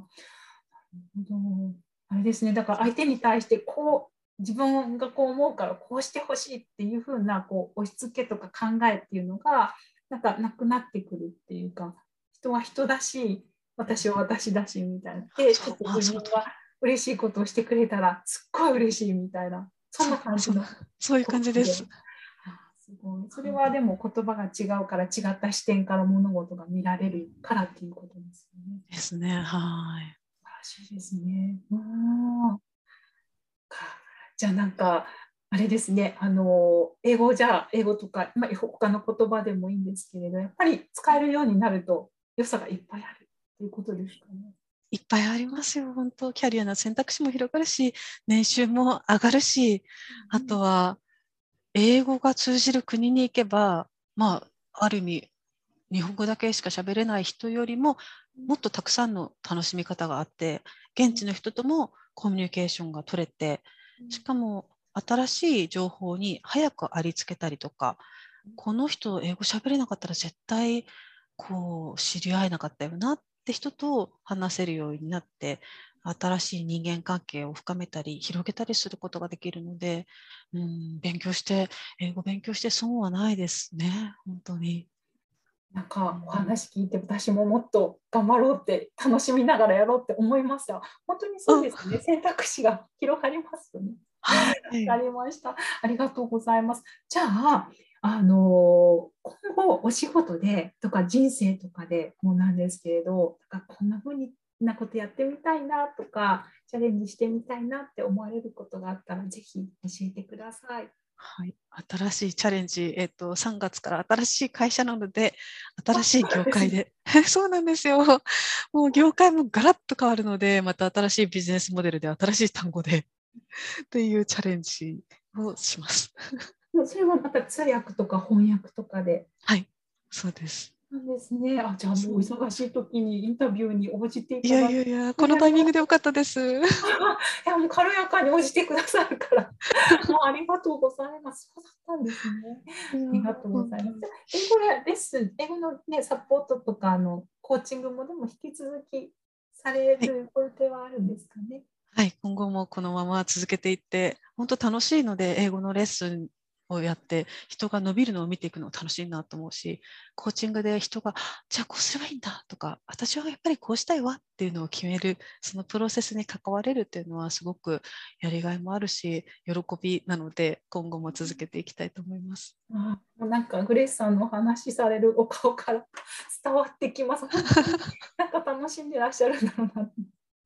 Speaker 1: るほどあれですねだから相手に対してこう自分がこう思うからこうしてほしいっていう風なこう押し付けとか考えっていうのがなんかなくなってくるっていうか人は人だし私は私だしみたいなでちょっと自分が嬉しいことをしてくれたらすっごい嬉しいみたいなそんな感じの
Speaker 3: そういう感じです。す
Speaker 1: ごいそれはでも言葉が違うから違った視点から物事が見られるからっていうことですよね。
Speaker 3: ですね。はい。
Speaker 1: 素晴らしいですね。うんじゃあなんかあれですねあの英語じゃあ英語とか、まあ、他の言葉でもいいんですけれどやっぱり使えるようになると良さがいっぱいあるということですかね。
Speaker 3: いっぱいありますよ、本当、キャリアの選択肢も広がるし、年収も上がるし、あとは、英語が通じる国に行けば、まあ、ある意味、日本語だけしか喋れない人よりも、もっとたくさんの楽しみ方があって、現地の人ともコミュニケーションが取れて、しかも新しい情報に早くありつけたりとか、この人、英語喋れなかったら絶対こう知り合えなかったよなっって人と話せるようになって新しい人間関係を深めたり広げたりすることができるので、うん、勉強して英語勉強して損はないですね本当に。
Speaker 1: なんかお話聞いて私ももっと頑張ろうって楽しみながらやろうって思いました。本当にそうですね。選択肢が広がりますよね。はい、ありました。ありがとうございます。じゃあ、あの今後お仕事でとか人生とかでもなんですけれどかこんな風なことやってみたいなとかチャレンジしてみたいなって思われることがあったらぜひ教えてください。
Speaker 3: はい、新しいチャレンジ、えっと、3月から新しい会社なので、新しい業界で、<laughs> そうなんですよ。もう業界もガラッと変わるので、また新しいビジネスモデルで、新しい単語で、というチャレンジをします。
Speaker 1: それはまた通訳とか翻訳とかで。
Speaker 3: はい、そうです。
Speaker 1: なんですね。あ、じゃあもう忙しい時にインタビューに応じてい
Speaker 3: ただいて。いやいやいや、このタイミングでよかったです。<laughs> い
Speaker 1: やもう軽やかに応じてくださるから、<laughs> もうありがとうございます。そうだったんですね。ありがとうございます。英語やレッスン、英語のねサポートとかのコーチングもでも引き続きされる予定はあるんですかね？
Speaker 3: はい、はい、今後もこのまま続けていって、本当楽しいので英語のレッスンをやって人が伸びるのを見ていくの楽しいなと思うしコーチングで人がじゃあこうすればいいんだとか私はやっぱりこうしたいわっていうのを決めるそのプロセスに関われるっていうのはすごくやりがいもあるし喜びなので今後も続けていきたいと思います。
Speaker 1: あなんかグレースさんのお話しされるお顔から <laughs> 伝わってきます。<laughs> なんか楽しんでらっしゃるんだろうな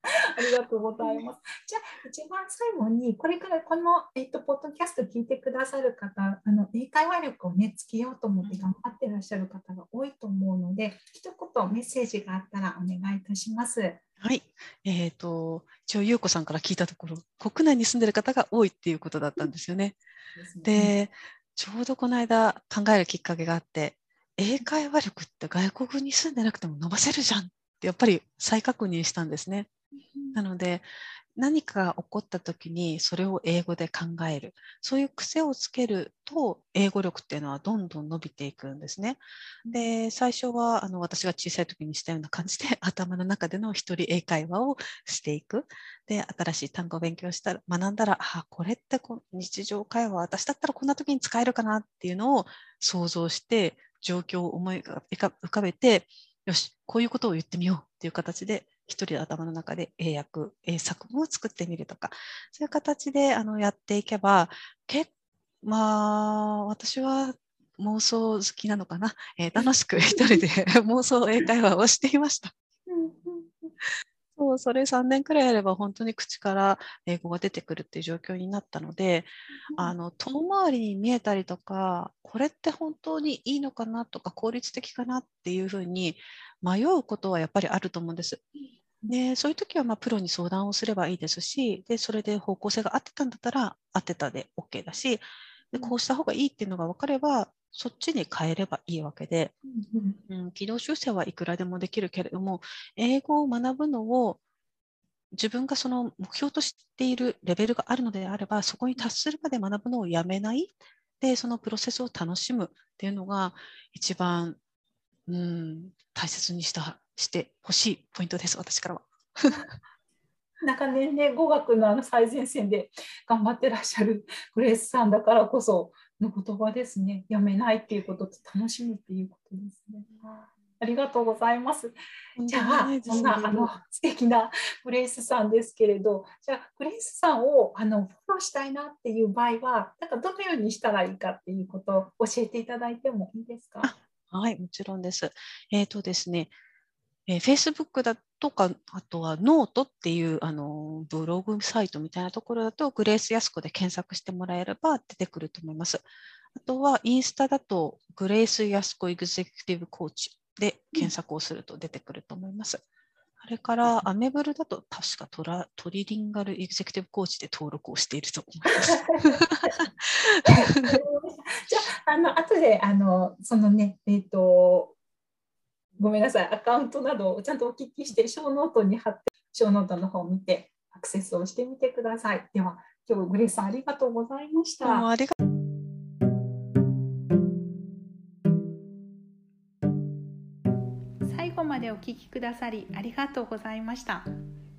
Speaker 1: <laughs> ありがとうございます。じゃあ、一番最後に、これからこの、えっと、ポッドキャスト聞いてくださる方、あの英会話力をね、つけようと思って頑張ってらっしゃる方が多いと思うので、一言メッセージがあったらお願いいたします。
Speaker 3: はい、えーと、一応、優子さんから聞いたところ、国内に住んでる方が多いっていうことだったんですよね。で、ちょうどこの間考えるきっかけがあって英会話力って外国に住んでなくても伸ばせるじゃんってやっぱり再確認したんですね。なので何かが起こった時にそれを英語で考える。そういう癖をつけると英語力っていうのはどんどん伸びていくんですね。で最初はあの私が小さい時にしたような感じで <laughs> 頭の中での一人英会話をしていく。で新しい単語を勉強したら学んだらあこれってこ日常会話私だったらこんな時に使えるかなっていうのを想像して状況を思い浮かべてよしこういうことを言ってみようっていう形で一人の頭の中で英訳、英作文を作ってみるとか、そういう形であのやっていけば、けまあ、私は妄想好きなのかな、えー、楽しく一人で <laughs> 妄想英会話をしていました。そうそれ3年くらいやれば本当に口から英語が出てくるっていう状況になったので、あの遠回りに見えたりとかこれって本当にいいのかなとか効率的かなっていうふうに迷うことはやっぱりあると思うんです。でそういう時はまあプロに相談をすればいいですしでそれで方向性が合ってたんだったら合ってたで OK だしでこうした方がいいっていうのが分かればそっちに変えればいいわけで、うん、軌道修正はいくらでもできるけれども英語を学ぶのを自分がその目標としているレベルがあるのであればそこに達するまで学ぶのをやめない。でそのプロセスを楽しむっていうのが一番、うん、大切にしたしてほしいポイントです、私からは。<laughs>
Speaker 1: なんか年々語学のあの最前線で頑張ってらっしゃるグレースさんだからこその言葉ですね。やめないっていうことと楽しむっていうことですね。ありがとうございます。じゃあ、そんなあの素敵なグレースさんですけれど、じゃあグレースさんをあのフォローしたいなっていう場合は、なんかどのようにしたらいいかっていうことを教えていただいてもいいですか？
Speaker 3: はい、もちろんです。えっ、ー、とですね、えー、Facebook だとか、あとはノートっていうあのブログサイトみたいなところだと、グレース・ヤスコで検索してもらえれば出てくると思います。あとはインスタだと、グレース・ヤスコ・エグゼクティブ・コーチで検索をすると出てくると思います。あれから、アメブロだと確かトラトリリンガルエグゼクティブコーチで登録をしていると思います。<laughs>
Speaker 1: じゃあ、あの後であのそのね、えっ、ー、とごめんなさい、アカウントなどをちゃんとお聞きして、ショーノートに貼って、ショーノートの方を見て、アクセスをしてみてください。では、今日グレースさんありがとうございました。
Speaker 3: ありが
Speaker 4: 最後までお聞きくださりありがとうございました。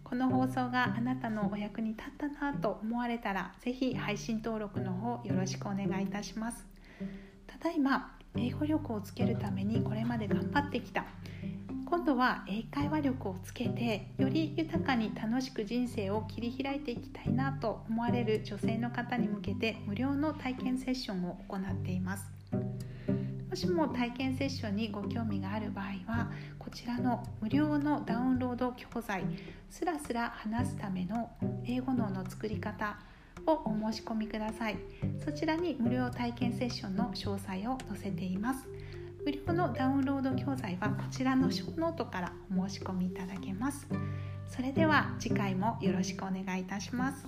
Speaker 4: この放送があなたのお役に立ったなと思われたら、ぜひ配信登録の方よろしくお願いいたします。ただいま英語力をつけるためにこれまで頑張ってきた。今度は英会話力をつけてより豊かに楽しく人生を切り開いていきたいなと思われる女性の方に向けて無料の体験セッションを行っています。もしも体験セッションにご興味がある場合はこちらの無料のダウンロード教材スラスラ話すための英語脳の作り方をお申し込みください。そちらに無料体験セッションの詳細を載せています。無料のダウンロード教材はこちらのショーノートからお申し込みいただけます。それでは次回もよろしくお願いいたします。